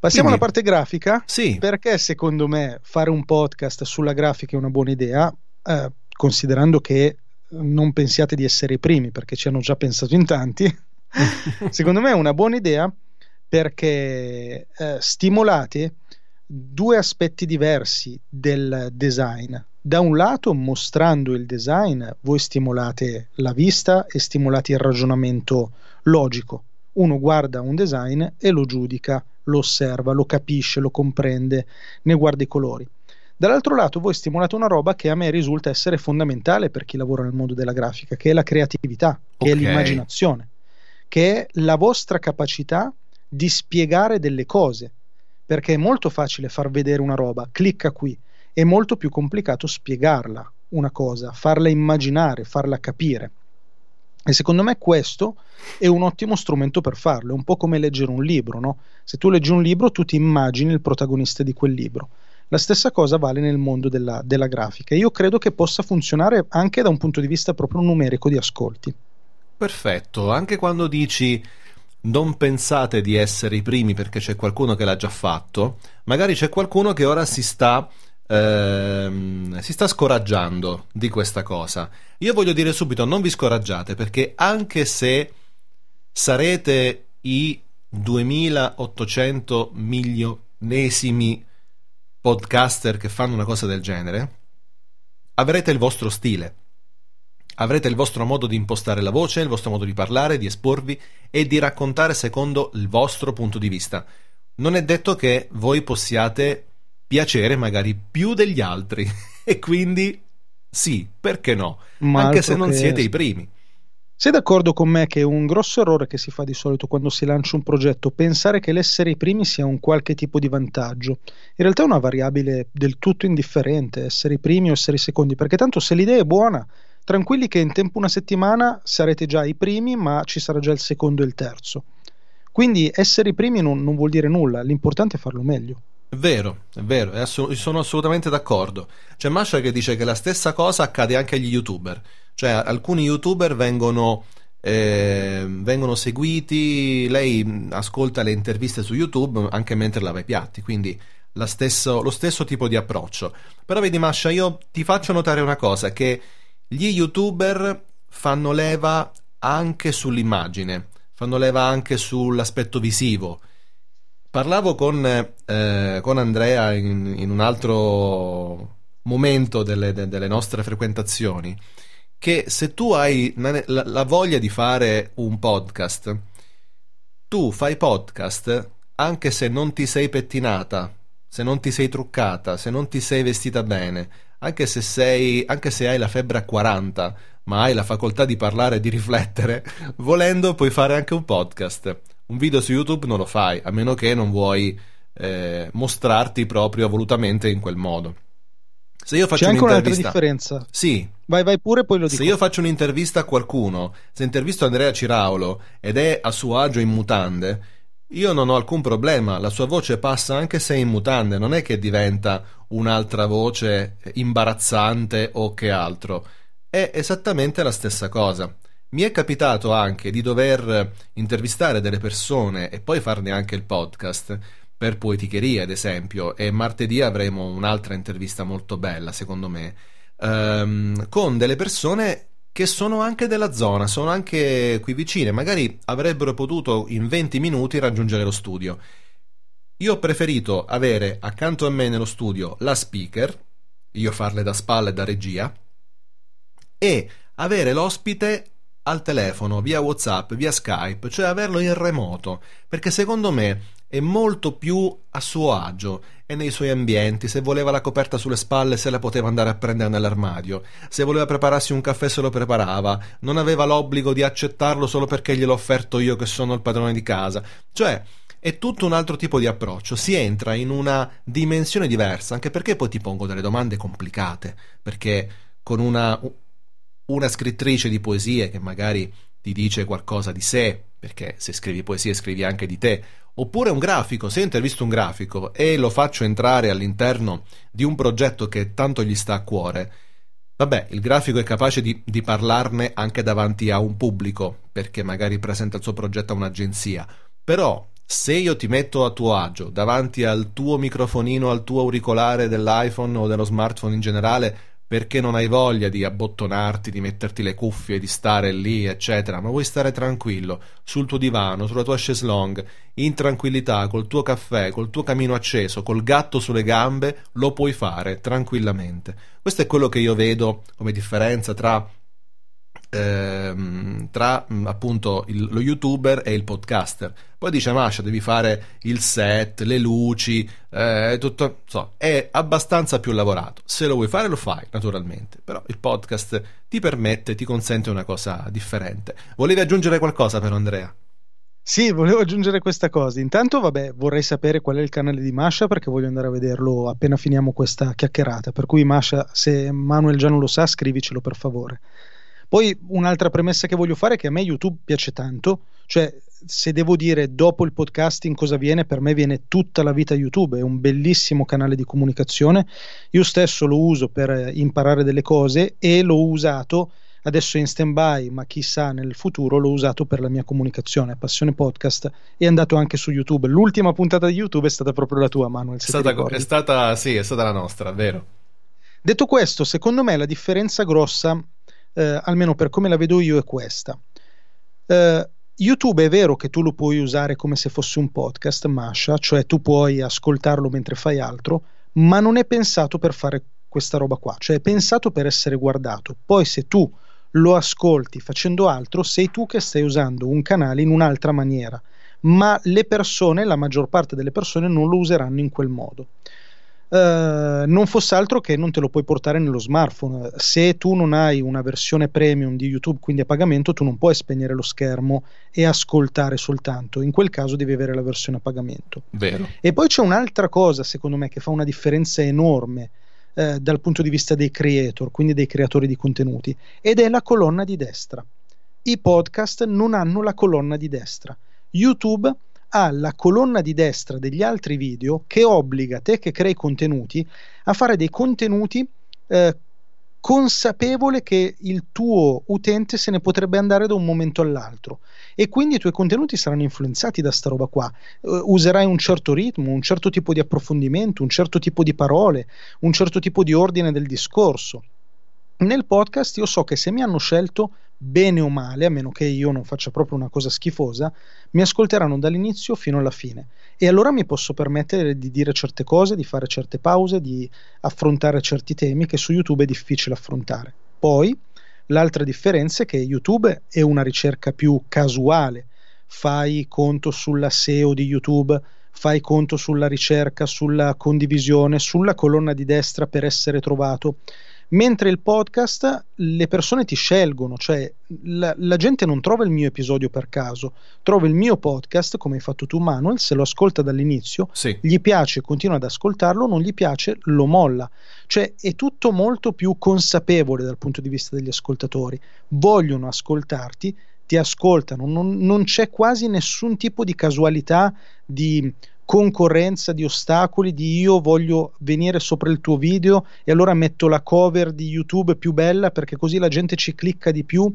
Passiamo Quindi, alla parte grafica. Sì. Perché secondo me fare un podcast sulla grafica è una buona idea, eh, considerando che non pensiate di essere i primi, perché ci hanno già pensato in tanti. [laughs] secondo me è una buona idea perché eh, stimolate due aspetti diversi del design. Da un lato, mostrando il design, voi stimolate la vista e stimolate il ragionamento logico. Uno guarda un design e lo giudica lo osserva, lo capisce, lo comprende, ne guarda i colori. Dall'altro lato voi stimolate una roba che a me risulta essere fondamentale per chi lavora nel mondo della grafica, che è la creatività, che okay. è l'immaginazione, che è la vostra capacità di spiegare delle cose, perché è molto facile far vedere una roba, clicca qui, è molto più complicato spiegarla una cosa, farla immaginare, farla capire. E secondo me questo è un ottimo strumento per farlo, è un po' come leggere un libro, no? Se tu leggi un libro, tu ti immagini il protagonista di quel libro. La stessa cosa vale nel mondo della, della grafica. Io credo che possa funzionare anche da un punto di vista proprio numerico di ascolti. Perfetto, anche quando dici non pensate di essere i primi perché c'è qualcuno che l'ha già fatto, magari c'è qualcuno che ora si sta ehm, si sta scoraggiando di questa cosa. Io voglio dire subito, non vi scoraggiate perché anche se sarete i 2800 milionesimi podcaster che fanno una cosa del genere, avrete il vostro stile. Avrete il vostro modo di impostare la voce, il vostro modo di parlare, di esporvi e di raccontare secondo il vostro punto di vista. Non è detto che voi possiate piacere magari più degli altri [laughs] e quindi sì, perché no? Ma Anche se non che... siete i primi. Sei d'accordo con me che è un grosso errore che si fa di solito quando si lancia un progetto pensare che l'essere i primi sia un qualche tipo di vantaggio? In realtà è una variabile del tutto indifferente, essere i primi o essere i secondi, perché tanto se l'idea è buona, tranquilli che in tempo una settimana sarete già i primi, ma ci sarà già il secondo e il terzo. Quindi essere i primi non, non vuol dire nulla, l'importante è farlo meglio. È vero, è vero, è assolut- sono assolutamente d'accordo. C'è Masha che dice che la stessa cosa accade anche agli youtuber, cioè alcuni youtuber vengono, eh, vengono seguiti, lei ascolta le interviste su YouTube anche mentre lava i piatti, quindi stesso, lo stesso tipo di approccio. Però vedi Masha, io ti faccio notare una cosa, che gli youtuber fanno leva anche sull'immagine, fanno leva anche sull'aspetto visivo. Parlavo con, eh, con Andrea in, in, un altro momento delle, de, delle, nostre frequentazioni che se tu hai la, la voglia di fare un podcast, tu fai podcast anche se non ti sei pettinata, se non ti sei truccata, se non ti sei vestita bene, anche se, sei, anche se hai la febbre a 40, ma hai la facoltà di parlare e di riflettere, [laughs] volendo puoi fare anche un podcast un video su YouTube non lo fai, a meno che non vuoi eh, mostrarti proprio volutamente in quel modo. Se io faccio C'è anche un'altra differenza. Sì. Vai, vai pure, poi lo dico. Se io faccio un'intervista a qualcuno, se intervisto Andrea Ciraulo ed è a suo agio in mutande, io non ho alcun problema, la sua voce passa anche se in mutande, non è che diventa un'altra voce imbarazzante o che altro. È esattamente la stessa cosa. Mi è capitato anche di dover intervistare delle persone e poi farne anche il podcast per poeticheria, ad esempio, e martedì avremo un'altra intervista molto bella, secondo me, ehm, con delle persone che sono anche della zona, sono anche qui vicine, magari avrebbero potuto in 20 minuti raggiungere lo studio. Io ho preferito avere accanto a me nello studio la speaker, io farle da spalla e da regia, e avere l'ospite al telefono, via WhatsApp, via Skype, cioè averlo in remoto, perché secondo me è molto più a suo agio e nei suoi ambienti, se voleva la coperta sulle spalle se la poteva andare a prendere nell'armadio, se voleva prepararsi un caffè se lo preparava, non aveva l'obbligo di accettarlo solo perché gliel'ho offerto io che sono il padrone di casa, cioè è tutto un altro tipo di approccio, si entra in una dimensione diversa, anche perché poi ti pongo delle domande complicate, perché con una una scrittrice di poesie che magari ti dice qualcosa di sé, perché se scrivi poesie scrivi anche di te, oppure un grafico, se io intervisto un grafico e lo faccio entrare all'interno di un progetto che tanto gli sta a cuore, vabbè, il grafico è capace di, di parlarne anche davanti a un pubblico, perché magari presenta il suo progetto a un'agenzia, però se io ti metto a tuo agio davanti al tuo microfonino, al tuo auricolare dell'iPhone o dello smartphone in generale, perché non hai voglia di abbottonarti, di metterti le cuffie, di stare lì, eccetera, ma vuoi stare tranquillo sul tuo divano, sulla tua chaise longue, in tranquillità, col tuo caffè, col tuo camino acceso, col gatto sulle gambe, lo puoi fare tranquillamente. Questo è quello che io vedo come differenza tra ehm, tra mh, appunto il- lo youtuber e il podcaster. Poi dice Masha, devi fare il set, le luci, eh, tutto, so, è abbastanza più lavorato. Se lo vuoi fare lo fai, naturalmente, però il podcast ti permette, ti consente una cosa differente. Volevi aggiungere qualcosa però Andrea? Sì, volevo aggiungere questa cosa. Intanto, vabbè, vorrei sapere qual è il canale di Masha perché voglio andare a vederlo appena finiamo questa chiacchierata. Per cui, Masha, se Manuel già non lo sa, scrivicelo per favore. Poi, un'altra premessa che voglio fare è che a me YouTube piace tanto. Cioè, se devo dire dopo il podcasting cosa viene, per me viene tutta la vita YouTube. È un bellissimo canale di comunicazione. Io stesso lo uso per eh, imparare delle cose e l'ho usato adesso è in stand by, ma chissà nel futuro l'ho usato per la mia comunicazione. Passione Podcast è andato anche su YouTube. L'ultima puntata di YouTube è stata proprio la tua, Manuel. È stata, è stata, sì, è stata la nostra, vero? Detto questo, secondo me la differenza grossa, eh, almeno per come la vedo io, è questa. Eh, YouTube è vero che tu lo puoi usare come se fosse un podcast, Masha, cioè tu puoi ascoltarlo mentre fai altro, ma non è pensato per fare questa roba qua, cioè è pensato per essere guardato. Poi se tu lo ascolti facendo altro, sei tu che stai usando un canale in un'altra maniera, ma le persone, la maggior parte delle persone non lo useranno in quel modo. Eh, non fosse altro che non te lo puoi portare nello smartphone. Se tu non hai una versione premium di YouTube, quindi a pagamento, tu non puoi spegnere lo schermo e ascoltare soltanto. In quel caso devi avere la versione a pagamento. Vero. E poi c'è un'altra cosa, secondo me, che fa una differenza enorme eh, dal punto di vista dei creator, quindi dei creatori di contenuti, ed è la colonna di destra. I podcast non hanno la colonna di destra. YouTube ha la colonna di destra degli altri video che obbliga te che crei contenuti a fare dei contenuti eh, consapevole che il tuo utente se ne potrebbe andare da un momento all'altro e quindi i tuoi contenuti saranno influenzati da sta roba qua. Eh, userai un certo ritmo, un certo tipo di approfondimento, un certo tipo di parole, un certo tipo di ordine del discorso. Nel podcast io so che se mi hanno scelto bene o male, a meno che io non faccia proprio una cosa schifosa, mi ascolteranno dall'inizio fino alla fine. E allora mi posso permettere di dire certe cose, di fare certe pause, di affrontare certi temi che su YouTube è difficile affrontare. Poi l'altra differenza è che YouTube è una ricerca più casuale. Fai conto sulla SEO di YouTube, fai conto sulla ricerca, sulla condivisione, sulla colonna di destra per essere trovato. Mentre il podcast le persone ti scelgono, cioè la, la, gente non trova il mio episodio per caso, trova il mio podcast, come hai fatto tu Manuel, se lo ascolta dall'inizio, sì. gli piace, continua ad ascoltarlo, non gli piace, lo molla. Cioè è tutto molto più consapevole dal punto di vista degli ascoltatori, vogliono ascoltarti, ti ascoltano, non, non c'è quasi nessun tipo di casualità, di concorrenza di ostacoli di io voglio venire sopra il tuo video e allora metto la cover di YouTube più bella perché così la gente ci clicca di più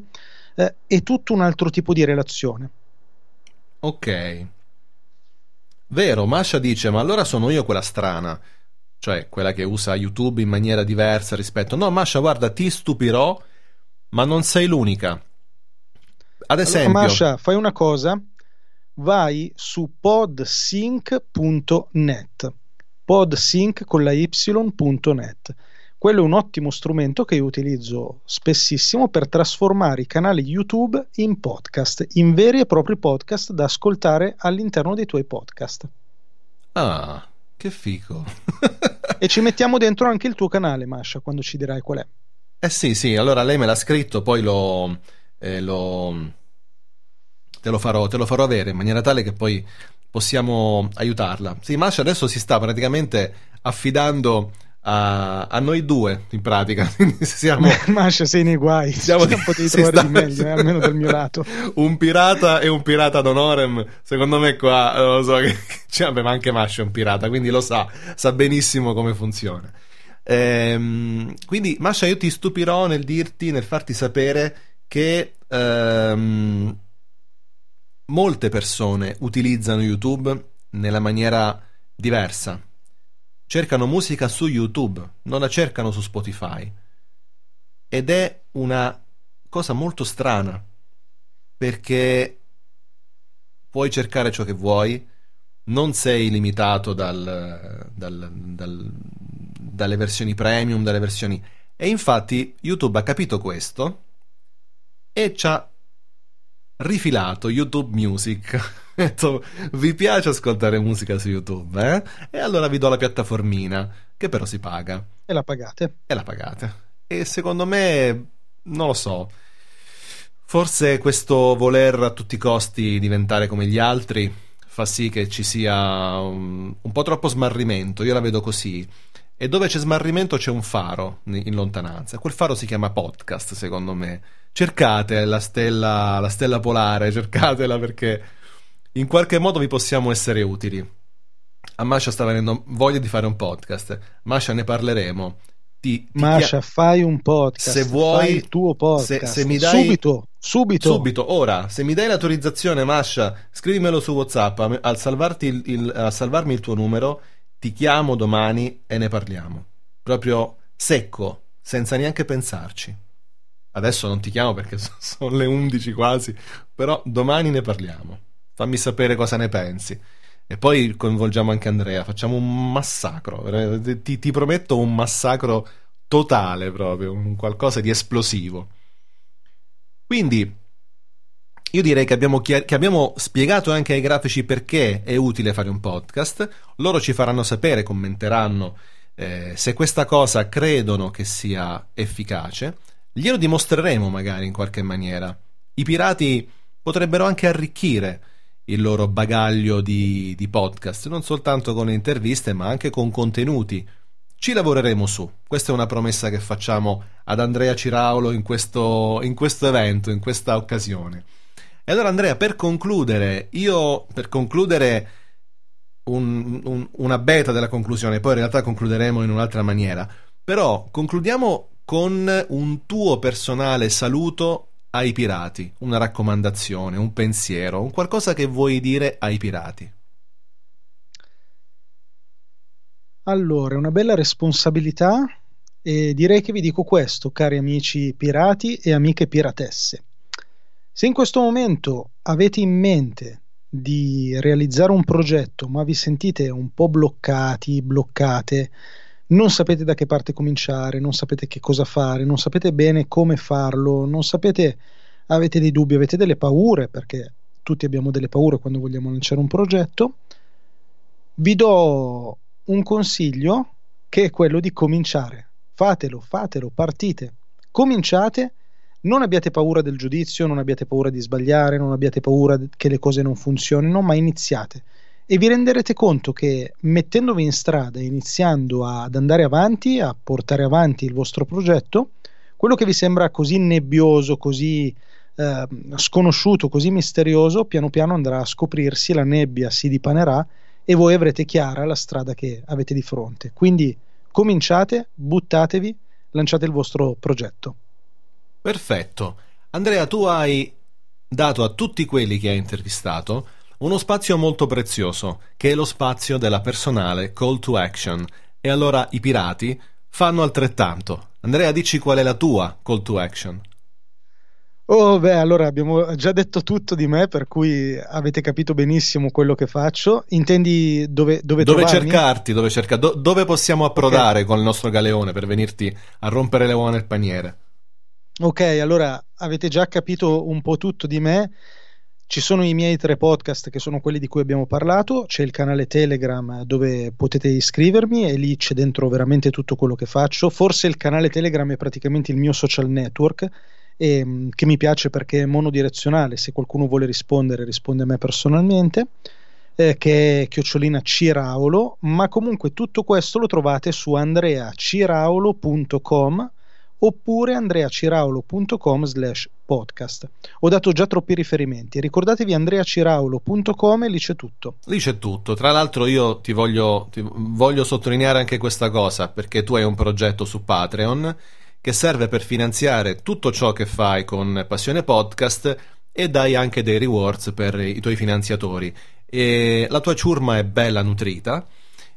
eh, è tutto un altro tipo di relazione. Ok. Vero Masha dice ma allora sono io quella strana cioè quella che usa YouTube in maniera diversa rispetto no Masha guarda ti stupirò ma non sei l'unica. Ad esempio allora, Masha fai una cosa vai su podsync.net podsync con la y.net quello è un ottimo strumento che io utilizzo spessissimo per trasformare i canali YouTube in podcast, in veri e propri podcast da ascoltare all'interno dei tuoi podcast. Ah, che figo. e ci mettiamo dentro anche il tuo canale, Masha, quando ci dirai qual è. Eh sì, sì, allora lei me l'ha scritto, poi lo, eh, lo te lo, farò, te lo farò avere in maniera tale che poi possiamo aiutarla. Sì, Masha adesso si sta praticamente affidando a, a noi due, in pratica. [laughs] siamo, Masha, sei nei guai. [laughs] Siamo, non potevi [laughs] trovare sta... di meglio, eh, almeno dal mio lato. un pirata e un pirata d'onorem. Secondo me qua, non lo so, che, cioè, vabbè, ma anche Masha è un pirata, quindi lo sa, sa benissimo come funziona. Ehm, quindi, Masha, io ti stupirò nel dirti, nel farti sapere che... Ehm, molte persone utilizzano YouTube nella maniera diversa. Cercano musica su YouTube, non la cercano su Spotify. Ed è una cosa molto strana, perché puoi cercare ciò che vuoi, non sei limitato dal, dal, dal, dalle versioni premium, dalle versioni... E infatti YouTube ha capito questo e ci ha rifilato YouTube Music. [laughs] Vi piace ascoltare musica su YouTube, eh? E allora vi do la piattaformina, che però si paga. E la pagate. E la pagate. E secondo me, non lo so, forse questo voler a tutti i costi diventare come gli altri fa sì che ci sia un, un po' troppo smarrimento, io la vedo così. E dove c'è smarrimento c'è un faro in lontananza. Quel faro si chiama podcast, secondo me. Cercate la stella, la stella polare, cercatela perché in qualche modo vi possiamo essere utili. A Masha sta venendo voglia di fare un podcast. Masha, ne parleremo. Ti, ti Masha, chia- fai un podcast. Se vuoi, fai il tuo podcast. Se, se mi dai, subito, subito, subito, ora. Se mi dai l'autorizzazione, Masha, scrivimelo su WhatsApp. Al, salvarti il, il, a salvarmi il tuo numero, ti chiamo domani e ne parliamo. Proprio secco, senza neanche pensarci. Adesso non ti chiamo perché [laughs] sono le 11 quasi, però domani ne parliamo. Fammi sapere cosa ne pensi. E poi coinvolgiamo anche Andrea, facciamo un massacro. Ti, ti prometto un massacro totale proprio, un qualcosa di esplosivo. Quindi io direi che abbiamo, chiar- che abbiamo, spiegato anche ai grafici perché è utile fare un podcast. Loro ci faranno sapere, commenteranno eh, se questa cosa credono che sia efficace. Glielo dimostreremo magari in qualche maniera. I pirati potrebbero anche arricchire il loro bagaglio di, di podcast, non soltanto con interviste, ma anche con contenuti. Ci lavoreremo su. Questa è una promessa che facciamo ad Andrea Ciraulo in questo, in questo evento, in questa occasione. E allora, Andrea, per concludere, io per concludere un, un, una beta della conclusione, poi in realtà concluderemo in un'altra maniera. Però concludiamo con un tuo personale saluto ai pirati, una raccomandazione, un pensiero, un qualcosa che vuoi dire ai pirati. Allora, una bella responsabilità e direi che vi dico questo, cari amici pirati e amiche piratesse. Se in questo momento avete in mente di realizzare un progetto, ma vi sentite un po' bloccati, bloccate, non sapete da che parte cominciare, non sapete che cosa fare, non sapete bene come farlo, non sapete, avete dei dubbi, avete delle paure, perché tutti abbiamo delle paure quando vogliamo lanciare un progetto, vi do un consiglio che è quello di cominciare. Fatelo, fatelo, partite. Cominciate, non abbiate paura del giudizio, non abbiate paura di sbagliare, non abbiate paura che le cose non funzionino, ma iniziate e vi renderete conto che mettendovi in strada e iniziando ad andare avanti, a portare avanti il vostro progetto, quello che vi sembra così nebbioso, così eh, sconosciuto, così misterioso, piano piano andrà a scoprirsi, la nebbia si dipanerà e voi avrete chiara la strada che avete di fronte. Quindi cominciate, buttatevi, lanciate il vostro progetto. Perfetto. Andrea, tu hai dato a tutti quelli che hai intervistato uno spazio molto prezioso, che è lo spazio della personale call to action. E allora i pirati fanno altrettanto. Andrea, dici qual è la tua call to action? Oh, beh, allora abbiamo già detto tutto di me, per cui avete capito benissimo quello che faccio. Intendi dove, dove, dove cercarti? Dove, cerca... Do- dove possiamo approdare okay. con il nostro galeone per venirti a rompere le uova nel paniere? Ok, allora avete già capito un po' tutto di me. Ci sono i miei tre podcast che sono quelli di cui abbiamo parlato, c'è il canale Telegram dove potete iscrivermi e lì c'è dentro veramente tutto quello che faccio. Forse il canale Telegram è praticamente il mio social network e, che mi piace perché è monodirezionale, se qualcuno vuole rispondere risponde a me personalmente, eh, che è chiocciolina Ciraulo, ma comunque tutto questo lo trovate su andreaciraulo.com oppure andreaciraulo.com slash podcast. Ho dato già troppi riferimenti, ricordatevi andreaciraulo.com e lì c'è tutto. Lì c'è tutto, tra l'altro io ti voglio, ti voglio sottolineare anche questa cosa perché tu hai un progetto su Patreon che serve per finanziare tutto ciò che fai con Passione Podcast e dai anche dei rewards per i tuoi finanziatori. E la tua ciurma è bella nutrita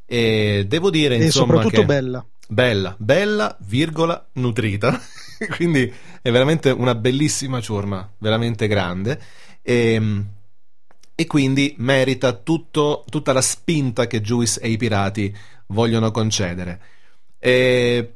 e devo dire insomma e soprattutto che... bella bella, bella, virgola, nutrita. [laughs] Quindi è veramente una bellissima ciurma, veramente grande. E, e quindi merita tutto, tutta la spinta che Juice e i pirati vogliono concedere. E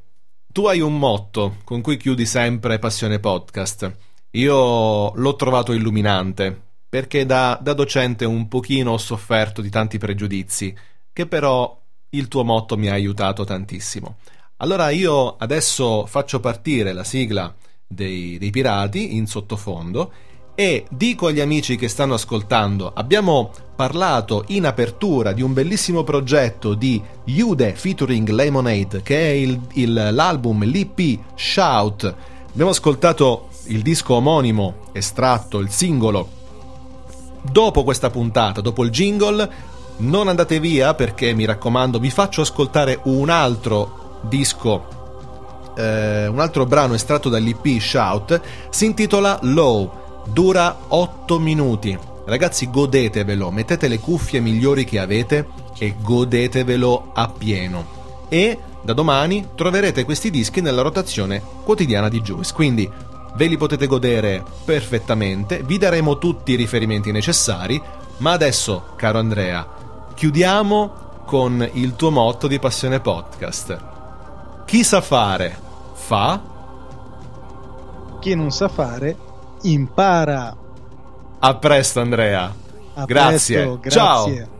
tu hai un motto con cui chiudi sempre Passione Podcast io l'ho trovato illuminante, perché da, da docente un pochino ho sofferto di tanti pregiudizi, che però il tuo motto mi ha aiutato tantissimo. Allora io adesso faccio partire la sigla dei, dei pirati in sottofondo e dico agli amici che stanno ascoltando, abbiamo parlato in apertura di un bellissimo progetto di Yude featuring Lemonade, che è il, il, l'album, l'EP Shout. Abbiamo ascoltato il disco omonimo, estratto, il singolo. Dopo questa puntata, dopo il jingle, non andate via perché mi raccomando, vi faccio ascoltare un altro disco eh, un altro brano estratto dall'EP Shout si intitola Low dura 8 minuti. Ragazzi, godetevelo, mettete le cuffie migliori che avete e godetevelo appieno. E da domani troverete questi dischi nella rotazione quotidiana di Juice, quindi ve li potete godere perfettamente, vi daremo tutti i riferimenti necessari, ma adesso, caro Andrea, chiudiamo con il tuo motto di Passione Podcast. Chi sa fare, fa. Chi non sa fare, impara. A presto Andrea. A grazie. Presto, grazie. Ciao.